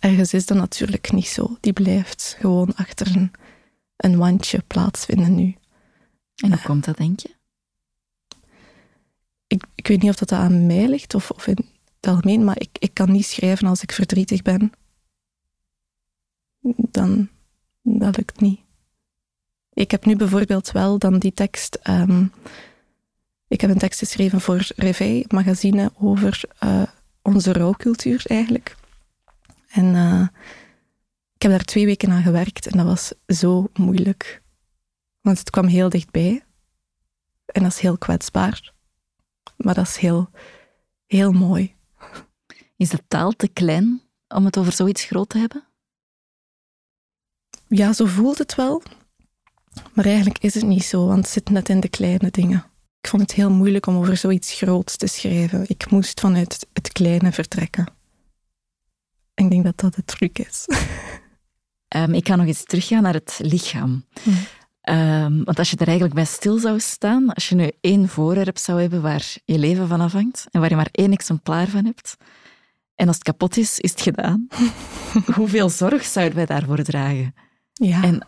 Ergens is dat natuurlijk niet zo. Die blijft gewoon achter een, een wandje plaatsvinden nu. En hoe komt dat, denk je? Ik, ik weet niet of dat aan mij ligt of, of in het algemeen, maar ik, ik kan niet schrijven als ik verdrietig ben. Dan dat lukt niet. Ik heb nu bijvoorbeeld wel dan die tekst. Ehm, ik heb een tekst geschreven voor Reveil, magazine over uh, onze rouwcultuur eigenlijk. En uh, ik heb daar twee weken aan gewerkt en dat was zo moeilijk. Want het kwam heel dichtbij. En dat is heel kwetsbaar. Maar dat is heel, heel mooi. Is de taal te klein om het over zoiets groot te hebben? Ja, zo voelt het wel. Maar eigenlijk is het niet zo, want het zit net in de kleine dingen. Ik vond het heel moeilijk om over zoiets groots te schrijven. Ik moest vanuit het kleine vertrekken. Ik denk dat dat de truc is. Um, ik ga nog eens teruggaan naar het lichaam. Hm. Um, want als je er eigenlijk bij stil zou staan, als je nu één voorwerp zou hebben waar je leven van afhangt en waar je maar één exemplaar van hebt, en als het kapot is, is het gedaan. Hoeveel zorg zouden wij daarvoor dragen? Ja. En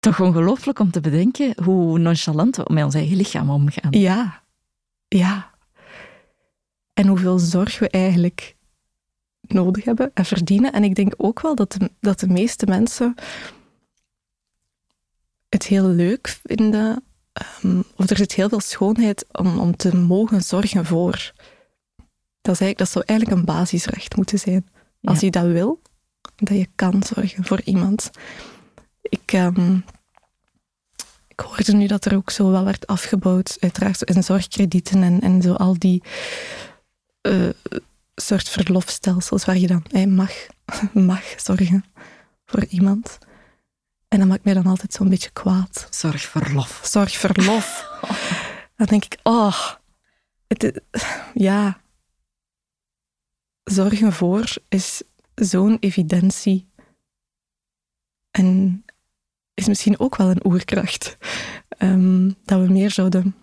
toch ongelooflijk om te bedenken hoe nonchalant we met ons eigen lichaam omgaan. Ja, ja. En hoeveel zorg we eigenlijk nodig hebben en verdienen. En ik denk ook wel dat de, dat de meeste mensen het heel leuk vinden, um, of er zit heel veel schoonheid om, om te mogen zorgen voor. Dat, is eigenlijk, dat zou eigenlijk een basisrecht moeten zijn. Als je dat wil, dat je kan zorgen voor iemand. Ik, um, ik hoorde nu dat er ook zo wel werd afgebouwd, uiteraard in zorgkredieten en, en zo al die uh, soort verlofstelsels waar je dan hey, mag, mag zorgen voor iemand. En dat maakt mij dan altijd zo'n beetje kwaad. Zorgverlof. Zorgverlof. Dan denk ik, oh, het, ja. Zorgen voor is zo'n evidentie. En is misschien ook wel een oerkracht. Um, dat we meer zouden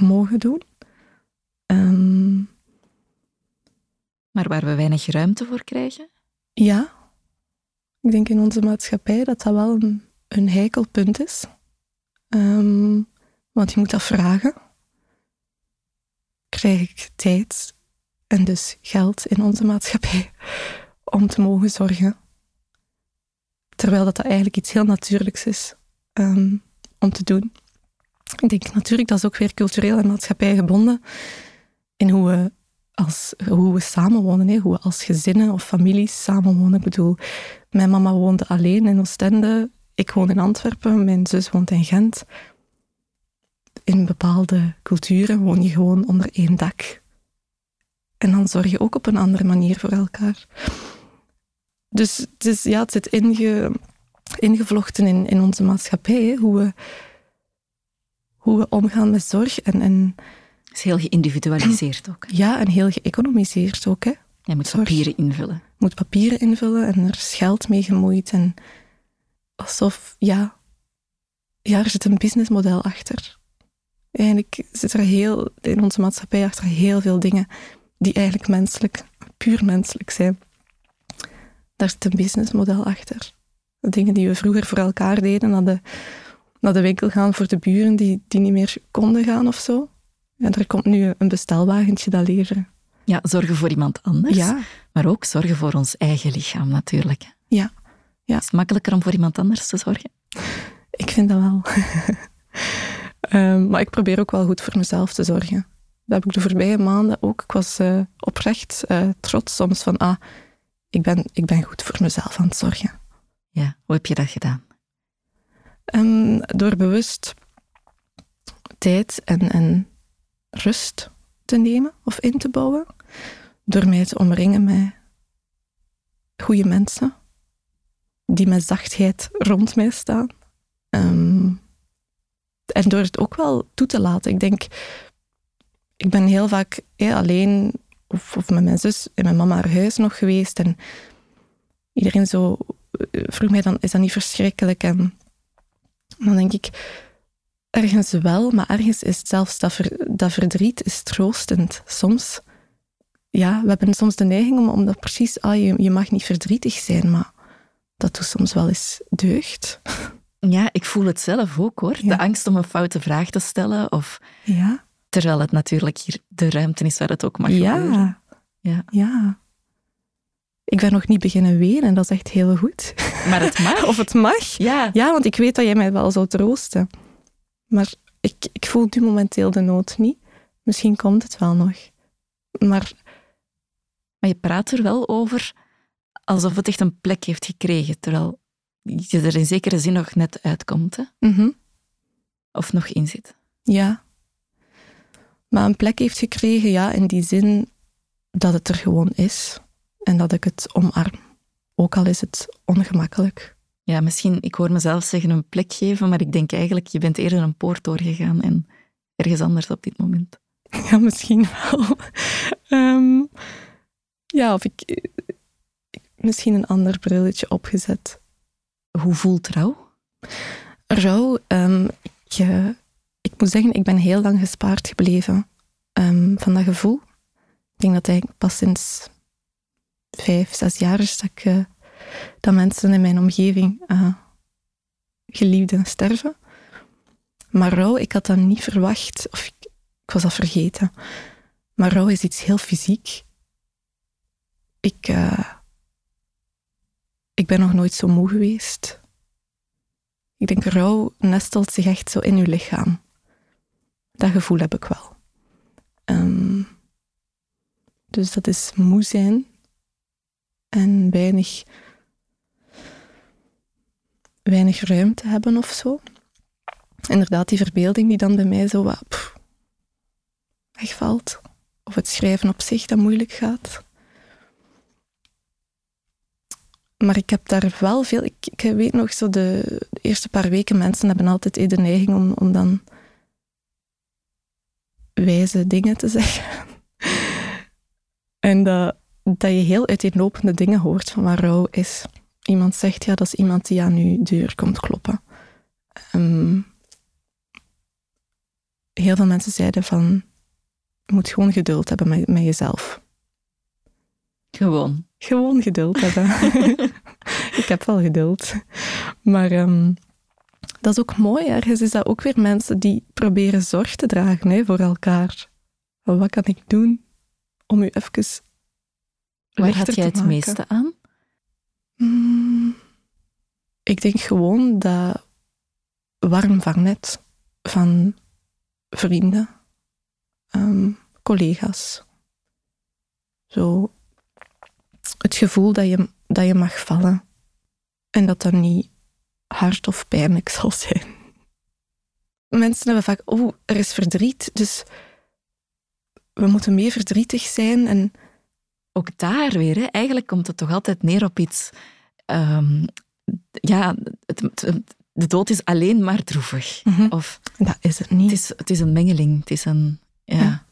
mogen doen. Um, maar waar we weinig ruimte voor krijgen? Ja. Ik denk in onze maatschappij dat dat wel een, een heikel punt is. Um, want je moet dat vragen. Krijg ik tijd en dus geld in onze maatschappij om te mogen zorgen? Terwijl dat, dat eigenlijk iets heel natuurlijks is um, om te doen. Ik denk natuurlijk dat is ook weer cultureel en maatschappij gebonden in hoe we, als, hoe we samenwonen, hè, hoe we als gezinnen of families samenwonen. Ik bedoel, mijn mama woonde alleen in Oostende, ik woon in Antwerpen, mijn zus woont in Gent. In bepaalde culturen woon je gewoon onder één dak. En dan zorg je ook op een andere manier voor elkaar. Dus het, is, ja, het zit inge, ingevlochten in, in onze maatschappij, hoe, we, hoe we omgaan met zorg. En, en, het is heel geïndividualiseerd ook. Ja, en heel geëconomiseerd ook. Hè. Je moet papieren invullen. Je moet papieren invullen en er is geld mee gemoeid. En alsof, ja, ja, er zit een businessmodel achter. Eigenlijk zit er heel, in onze maatschappij achter heel veel dingen die eigenlijk menselijk, puur menselijk zijn. Daar zit een businessmodel achter. De dingen die we vroeger voor elkaar deden, naar de, naar de winkel gaan voor de buren die, die niet meer konden gaan of zo. En er komt nu een bestelwagentje dat leveren. Ja, zorgen voor iemand anders, ja. maar ook zorgen voor ons eigen lichaam natuurlijk. Ja. ja. Is het makkelijker om voor iemand anders te zorgen? Ik vind dat wel. um, maar ik probeer ook wel goed voor mezelf te zorgen. Dat heb ik de voorbije maanden ook. Ik was uh, oprecht uh, trots soms van, ah, ik ben, ik ben goed voor mezelf aan het zorgen. Ja, hoe heb je dat gedaan? Um, door bewust tijd en, en rust te nemen of in te bouwen. Door mij te omringen met goede mensen die met zachtheid rond mij staan. Um, en door het ook wel toe te laten. Ik denk, ik ben heel vaak alleen of, of, met mijn zus en mijn mama haar huis nog geweest. En iedereen zo eh, vroeg mij dan, is dat niet verschrikkelijk? En dan denk ik, ergens wel, maar ergens is zelfs dat, dat verdriet is troostend. Soms, ja, we hebben soms de neiging om, om dat precies, ah, je, je mag niet verdrietig zijn, maar dat doet soms wel eens deugd. Ja, ik voel het zelf ook hoor. De angst om een foute vraag te stellen. Of... Ja. Terwijl het natuurlijk hier de ruimte is waar het ook mag ja. gebeuren. Ja. ja. Ik ben nog niet beginnen wenen, dat is echt heel goed. Maar het mag. of het mag. Ja. Ja, want ik weet dat jij mij wel zou troosten. Maar ik, ik voel nu momenteel de nood niet. Misschien komt het wel nog. Maar... Maar je praat er wel over alsof het echt een plek heeft gekregen, terwijl je er in zekere zin nog net uitkomt. Hè? Mhm. Of nog in zit. Ja. Maar een plek heeft gekregen, ja, in die zin dat het er gewoon is. En dat ik het omarm. Ook al is het ongemakkelijk. Ja, misschien, ik hoor mezelf zeggen een plek geven, maar ik denk eigenlijk, je bent eerder een poort doorgegaan en ergens anders op dit moment. Ja, misschien wel. Ehm, ja, of ik, misschien een ander brilletje opgezet. Hoe voelt rouw? Rouw, um, ik, moet zeggen, ik ben heel lang gespaard gebleven um, van dat gevoel. Ik denk dat eigenlijk pas sinds vijf, zes jaar is dat, dat mensen in mijn omgeving uh, geliefden sterven. Maar rouw, ik had dat niet verwacht, of ik, ik was dat vergeten. Maar rouw is iets heel fysiek. Ik, uh, ik ben nog nooit zo moe geweest. Ik denk, rouw nestelt zich echt zo in uw lichaam. Dat gevoel heb ik wel. Um, dus dat is moe zijn en weinig, weinig ruimte hebben of zo. Inderdaad, die verbeelding die dan bij mij zo wat wegvalt. Of het schrijven op zich dat moeilijk gaat. Maar ik heb daar wel veel... Ik, weet nog, zo de, de, eerste paar weken, mensen hebben altijd de neiging om, om dan wijze dingen te zeggen. en dat, dat je heel uiteenlopende dingen hoort van waar rouw is. Iemand zegt, ja, dat is iemand die aan je deur komt kloppen. Um, heel veel mensen zeiden van, je moet gewoon geduld hebben met, met jezelf. Gewoon. Gewoon geduld hebben. ik heb wel geduld. Maar um, dat is ook mooi. Ergens is dat ook weer mensen die proberen zorg te dragen hè, voor elkaar. Wat kan ik doen om u even Waar had jij het meeste aan? Mm, ik denk gewoon dat warm vangnet van vrienden, um, collega's. Zo het gevoel dat je, dat je mag vallen en dat dat niet hard of pijnlijk zal zijn. Mensen hebben vaak, oh, er is verdriet, dus we moeten meer verdrietig zijn. En ook daar weer, hè, eigenlijk komt het toch altijd neer op iets. Um, ja, het, het, de dood is alleen maar droevig. Mhm. Of, dat is het niet. Het is, het is een mengeling. Het is een. Ja. Ja.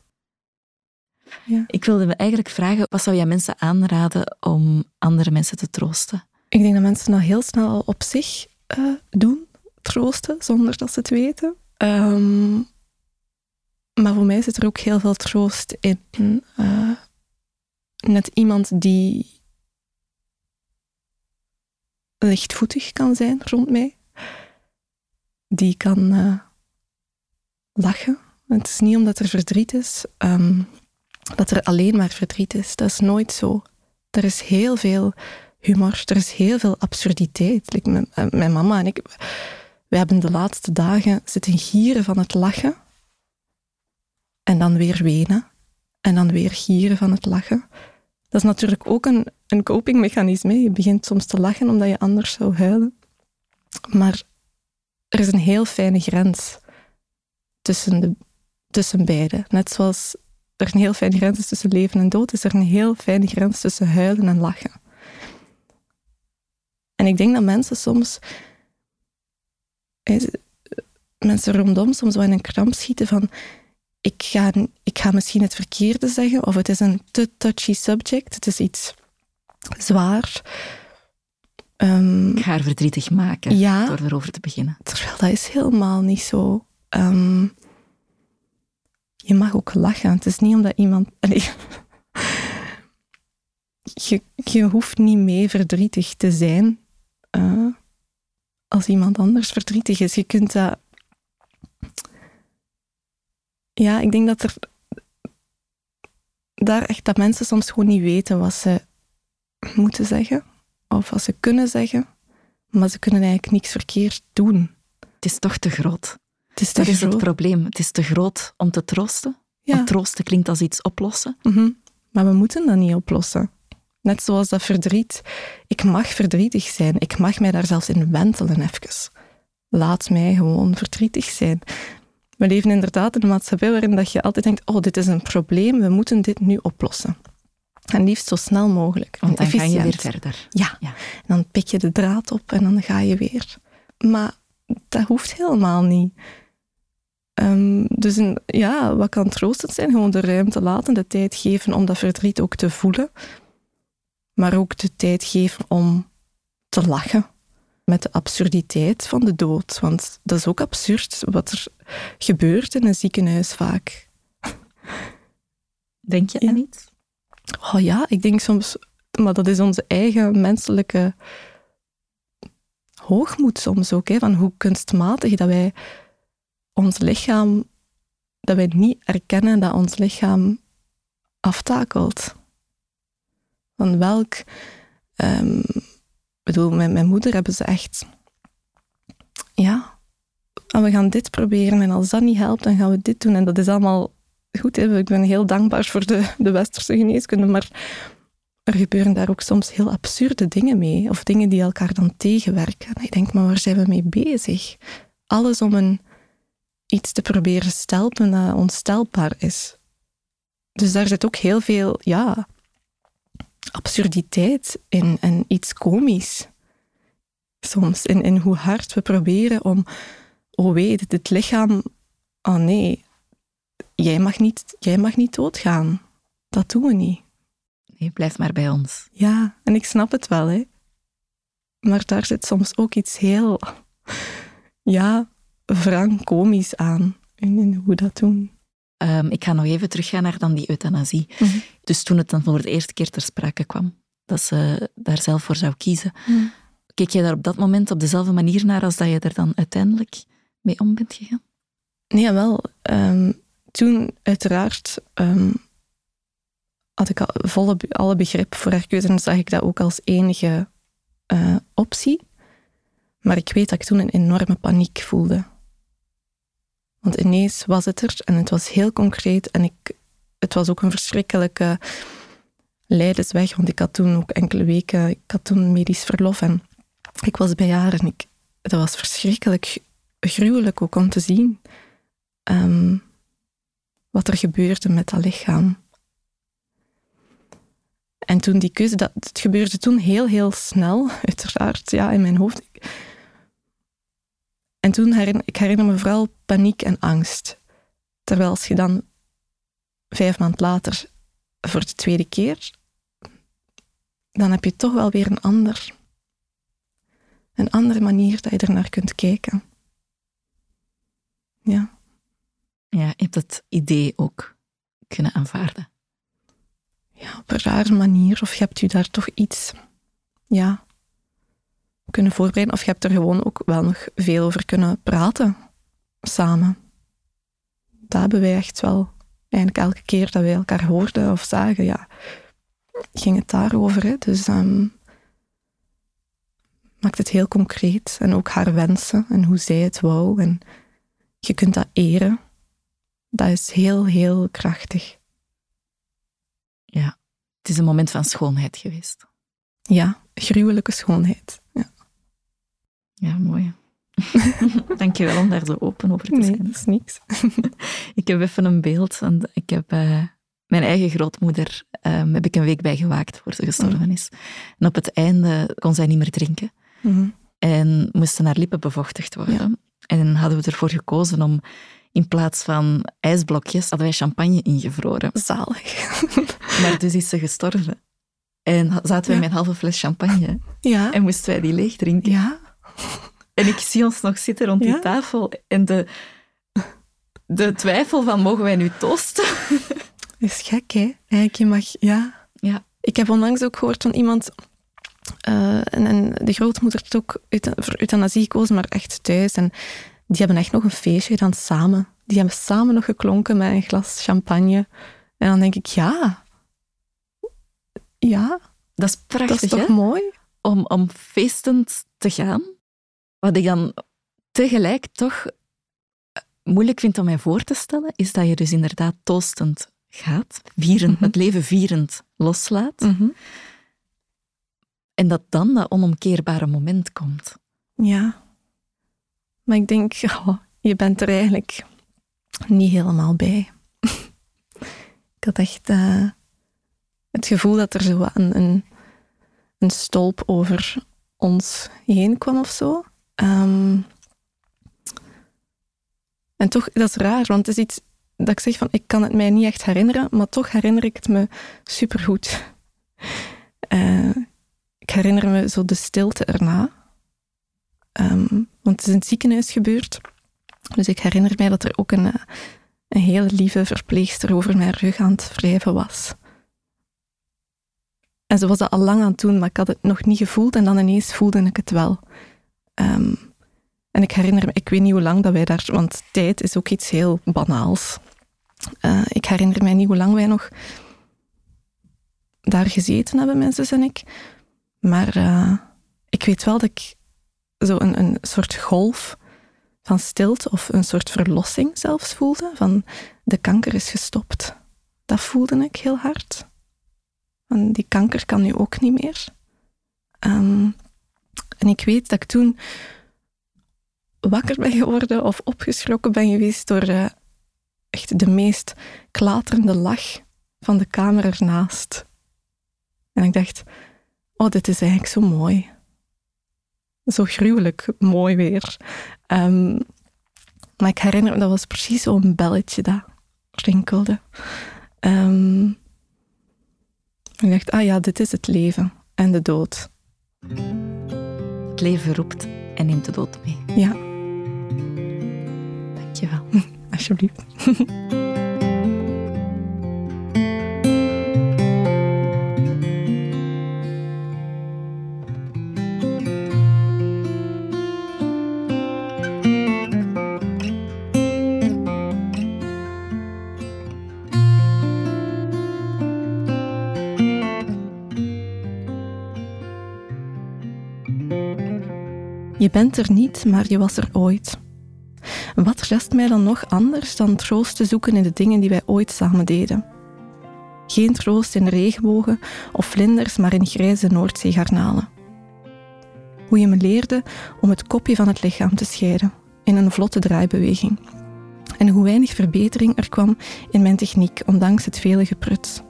Ja. Ik wilde me eigenlijk vragen, wat zou jij mensen aanraden om andere mensen te troosten? Ik denk dat mensen dat heel snel op zich uh, doen, troosten, zonder dat ze het weten. Um, maar voor mij zit er ook heel veel troost in. Uh, net iemand die lichtvoetig kan zijn rond mij. Die kan uh, lachen. Het is niet omdat er verdriet is, um, dat er alleen maar verdriet is. Dat is nooit zo. Er is heel veel humor, er is heel veel absurditeit. Uh, mijn mama en ik, we hebben de laatste dagen zitten gieren van het lachen. En dan weer wenen. En dan weer gieren van het lachen. Dat is natuurlijk ook een, een copingmechanisme. Je begint soms te lachen omdat je anders zou huilen. Maar er is een heel fijne grens tussen, de, tussen beide. Net zoals er een heel fijne grens is tussen leven en dood, is er een heel fijne grens tussen huilen en lachen. En ik denk dat mensen soms, mensen rondom soms wel in een kramp schieten van ik ga, ik ga misschien het verkeerde zeggen, of het is een te touchy subject, het is iets zwaar. Ehm, Ik ga haar verdrietig maken Ja. door erover te beginnen. terwijl dat is helemaal niet zo. Ehm, je mag ook lachen. Het is niet omdat iemand... Allee, je, je hoeft niet mee verdrietig te zijn eh, als iemand anders verdrietig is. Je kunt dat... Ja, ik denk dat er... Daar echt dat mensen soms gewoon niet weten wat ze moeten zeggen. Of wat ze kunnen zeggen. Maar ze kunnen eigenlijk niks verkeerd doen. Het is toch te groot. Het is te Dat is het groot. probleem. Het is te groot om te troosten. Ja. Want troosten klinkt als iets oplossen. Mhm. Maar we moeten dat niet oplossen. Net zoals dat verdriet. Ik mag verdrietig zijn. Ik mag mij daar zelfs in wentelen even. Laat mij gewoon verdrietig zijn. We leven inderdaad in een maatschappij waarin dat je altijd denkt, oh, dit is een probleem, we moeten dit nu oplossen. En liefst zo snel mogelijk. Want dan ga je weer verder. Ja. Ja. En dan pik je de draad op en dan ga je weer. Maar dat hoeft helemaal niet. Ehm, dus een, ja, wat kan troostend zijn? Gewoon de ruimte laten, de tijd geven om dat verdriet ook te voelen. Maar ook de tijd geven om te lachen met de absurditeit van de dood. Want dat is ook absurd wat er gebeurt in een ziekenhuis vaak. Denk je Ja. aan iets? Oh ja, ik denk soms, maar dat is onze eigen menselijke hoogmoed soms ook, hè, van hoe kunstmatig dat wij ons lichaam, dat wij niet erkennen dat ons lichaam aftakelt. Van welk, ik bedoel, met mijn moeder hebben ze echt, ja, en we gaan dit proberen en als dat niet helpt, dan gaan we dit doen. En dat is allemaal goed. Hè? Ik ben heel dankbaar voor de, de westerse geneeskunde, maar er gebeuren daar ook soms heel absurde dingen mee. Of dingen die elkaar dan tegenwerken. En ik denk, maar waar zijn we mee bezig? Alles om een, iets te proberen stelpen dat onstelbaar is. Dus daar zit ook heel veel, ja, absurditeit in en iets komisch. Soms in, in hoe hard we proberen om, oh wee, dit, dit lichaam, oh nee, jij mag, niet, jij mag niet doodgaan. Dat doen we niet. Nee, blijf maar bij ons. Ja, en ik snap het wel, hè. Maar daar zit soms ook iets heel, ja, wrang komisch aan. In, in hoe dat doen. Ehm, ik ga nog even teruggaan naar dan die euthanasie. Mhm. Dus toen het dan voor de eerste keer ter sprake kwam, dat ze daar zelf voor zou kiezen, keek jij daar op dat moment op dezelfde manier naar als dat je er dan uiteindelijk mee om bent gegaan? Nee, wel. ehm, toen uiteraard ehm, had ik al volle, alle begrip voor haar keuze en zag ik dat ook als enige eh, optie. Maar ik weet dat ik toen een enorme paniek voelde. Want ineens was het er en het was heel concreet en ik, het was ook een verschrikkelijke leidersweg, want ik had toen ook enkele weken, ik had toen medisch verlof en ik was bij haar ik, dat was verschrikkelijk gruwelijk ook om te zien ehm, wat er gebeurde met dat lichaam. En toen die keuze, dat, het gebeurde toen heel, heel snel, uiteraard, ja, in mijn hoofd. En toen herinner ik herinner me vooral paniek en angst. Terwijl als je dan vijf maand later voor de tweede keer, dan heb je toch wel weer een ander, een andere manier dat je er naar kunt kijken. Ja. Ja, je hebt het idee ook kunnen aanvaarden. ja, op een rare manier. Of je hebt je daar toch iets ja, kunnen voorbereiden. Of je hebt er gewoon ook wel nog veel over kunnen praten samen. Dat hebben wij echt wel. Eigenlijk elke keer dat wij elkaar hoorden of zagen, ja, ging het daarover. Hè. Dus maakt het heel concreet. En ook haar wensen en hoe zij het wou. En je kunt dat eren. Dat is heel, heel krachtig. Ja, het is een moment van schoonheid geweest. Ja, gruwelijke schoonheid. Ja. Ja, mooi. Dankjewel om daar zo open over te Nee, zijn. dat is niks. Ik heb even een beeld. Ik heb eh, mijn eigen grootmoeder ehm, heb ik een week bij gewaakt voor ze gestorven is. En op het einde kon zij niet meer drinken. Mhm. En moesten haar lippen bevochtigd worden. En hadden we ervoor gekozen om in plaats van ijsblokjes, hadden wij champagne ingevroren. Zalig. Maar dus is ze gestorven. En zaten wij Ja. met een halve fles champagne. Ja. En moesten wij die leeg drinken. Ja. En ik zie ons nog zitten rond die tafel. En de, de twijfel van, mogen wij nu toosten? Dat is gek, hè? Eigenlijk, je mag... Ja. Ja. Ik heb onlangs ook gehoord van iemand... eh, en, en de grootmoeder heeft ook voor euthanasie gekozen, maar echt thuis. En die hebben echt nog een feestje gedaan samen. Die hebben samen nog geklonken met een glas champagne. En dan denk ik, ja... Ja, Dat is prachtig, dat is toch hè? mooi? Om, om feestend te gaan. Wat ik dan tegelijk toch eh, moeilijk vind om mij voor te stellen, is dat je dus inderdaad toastend gaat. Vierend, Mhm. Het leven vierend loslaat. En dat dan dat onomkeerbare moment komt. Ja. Maar ik denk, oh, je bent er eigenlijk niet helemaal bij. ik had echt eh, het gevoel dat er zo een, een, een stolp over ons heen kwam of zo. Ehm, en toch, dat is raar, want het is iets dat ik zeg van, ik kan het mij niet echt herinneren, maar toch herinner ik het me supergoed. Eh ik herinner me zo de stilte erna. Ehm, want het is in het ziekenhuis gebeurd. Dus ik herinner mij dat er ook een, eh, een hele lieve verpleegster over mijn rug aan het wrijven was. En ze was dat al lang aan het doen, maar ik had het nog niet gevoeld en dan ineens voelde ik het wel. Ehm, en ik herinner me, ik weet niet hoe lang dat wij daar, want tijd is ook iets heel banaals. Eh, ik herinner mij niet hoe lang wij nog daar gezeten hebben, mijn zus en ik. Maar eh, ik weet wel dat ik zo een, een soort golf van stilte of een soort verlossing zelfs voelde. Van de kanker is gestopt. Dat voelde ik heel hard. Die kanker kan nu ook niet meer. Ehm, en ik weet dat ik toen wakker ben geworden of opgeschrokken ben geweest door eh, echt de meest klaterende lach van de kamer ernaast. En ik dacht, oh, dit is eigenlijk zo mooi. Zo gruwelijk mooi weer. Ehm, maar ik herinner me, dat was precies zo'n belletje dat rinkelde. Ehm, ik dacht, ah ja, dit is het leven en de dood. Het leven roept en neemt de dood mee. Ja, Dankjewel. alsjeblieft. bent er niet, maar je was er ooit. Wat rest mij dan nog anders dan troost te zoeken in de dingen die wij ooit samen deden? Geen troost in regenbogen of vlinders, maar in grijze Noordzeegarnalen. Hoe je me leerde om het kopje van het lichaam te scheiden, in een vlotte draaibeweging. En hoe weinig verbetering er kwam in mijn techniek, ondanks het vele gepruts.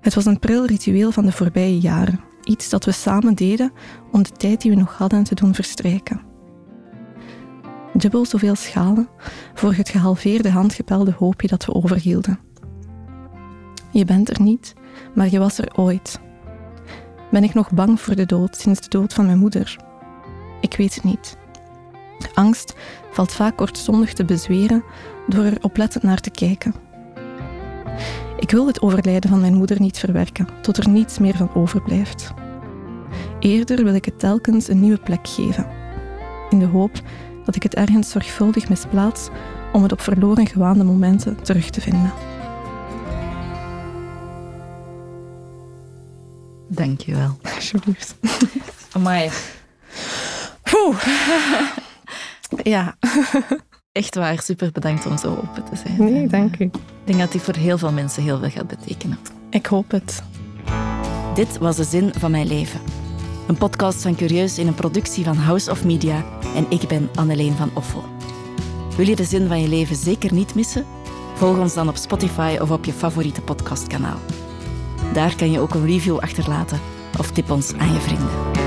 Het was een pril ritueel van de voorbije jaren, iets dat we samen deden om de tijd die we nog hadden te doen verstrijken. Dubbel zoveel schalen voor het gehalveerde handgepelde hoopje dat we overhielden. Je bent er niet, maar je was er ooit. Ben ik nog bang voor de dood sinds de dood van mijn moeder? Ik weet het niet. Angst valt vaak kortstondig te bezweren door er oplettend naar te kijken. Ik wil het overlijden van mijn moeder niet verwerken, tot er niets meer van overblijft. Eerder wil ik het telkens een nieuwe plek geven, in de hoop dat ik het ergens zorgvuldig misplaats om het op verloren gewaande momenten terug te vinden. Dankjewel. Alsjeblieft. Amai. Ja, Echt waar, super bedankt om zo open te zijn. nee, dank u. Ik denk dat die voor heel veel mensen heel veel gaat betekenen. Ik hoop het. Dit was de zin van mijn leven. Een podcast van Curieus in een productie van House of Media en ik ben Anneleen van Offel. Wil je de zin van je leven zeker niet missen? Volg ons dan op Spotify of op je favoriete podcastkanaal. Daar kan je ook een review achterlaten of tip ons aan je vrienden.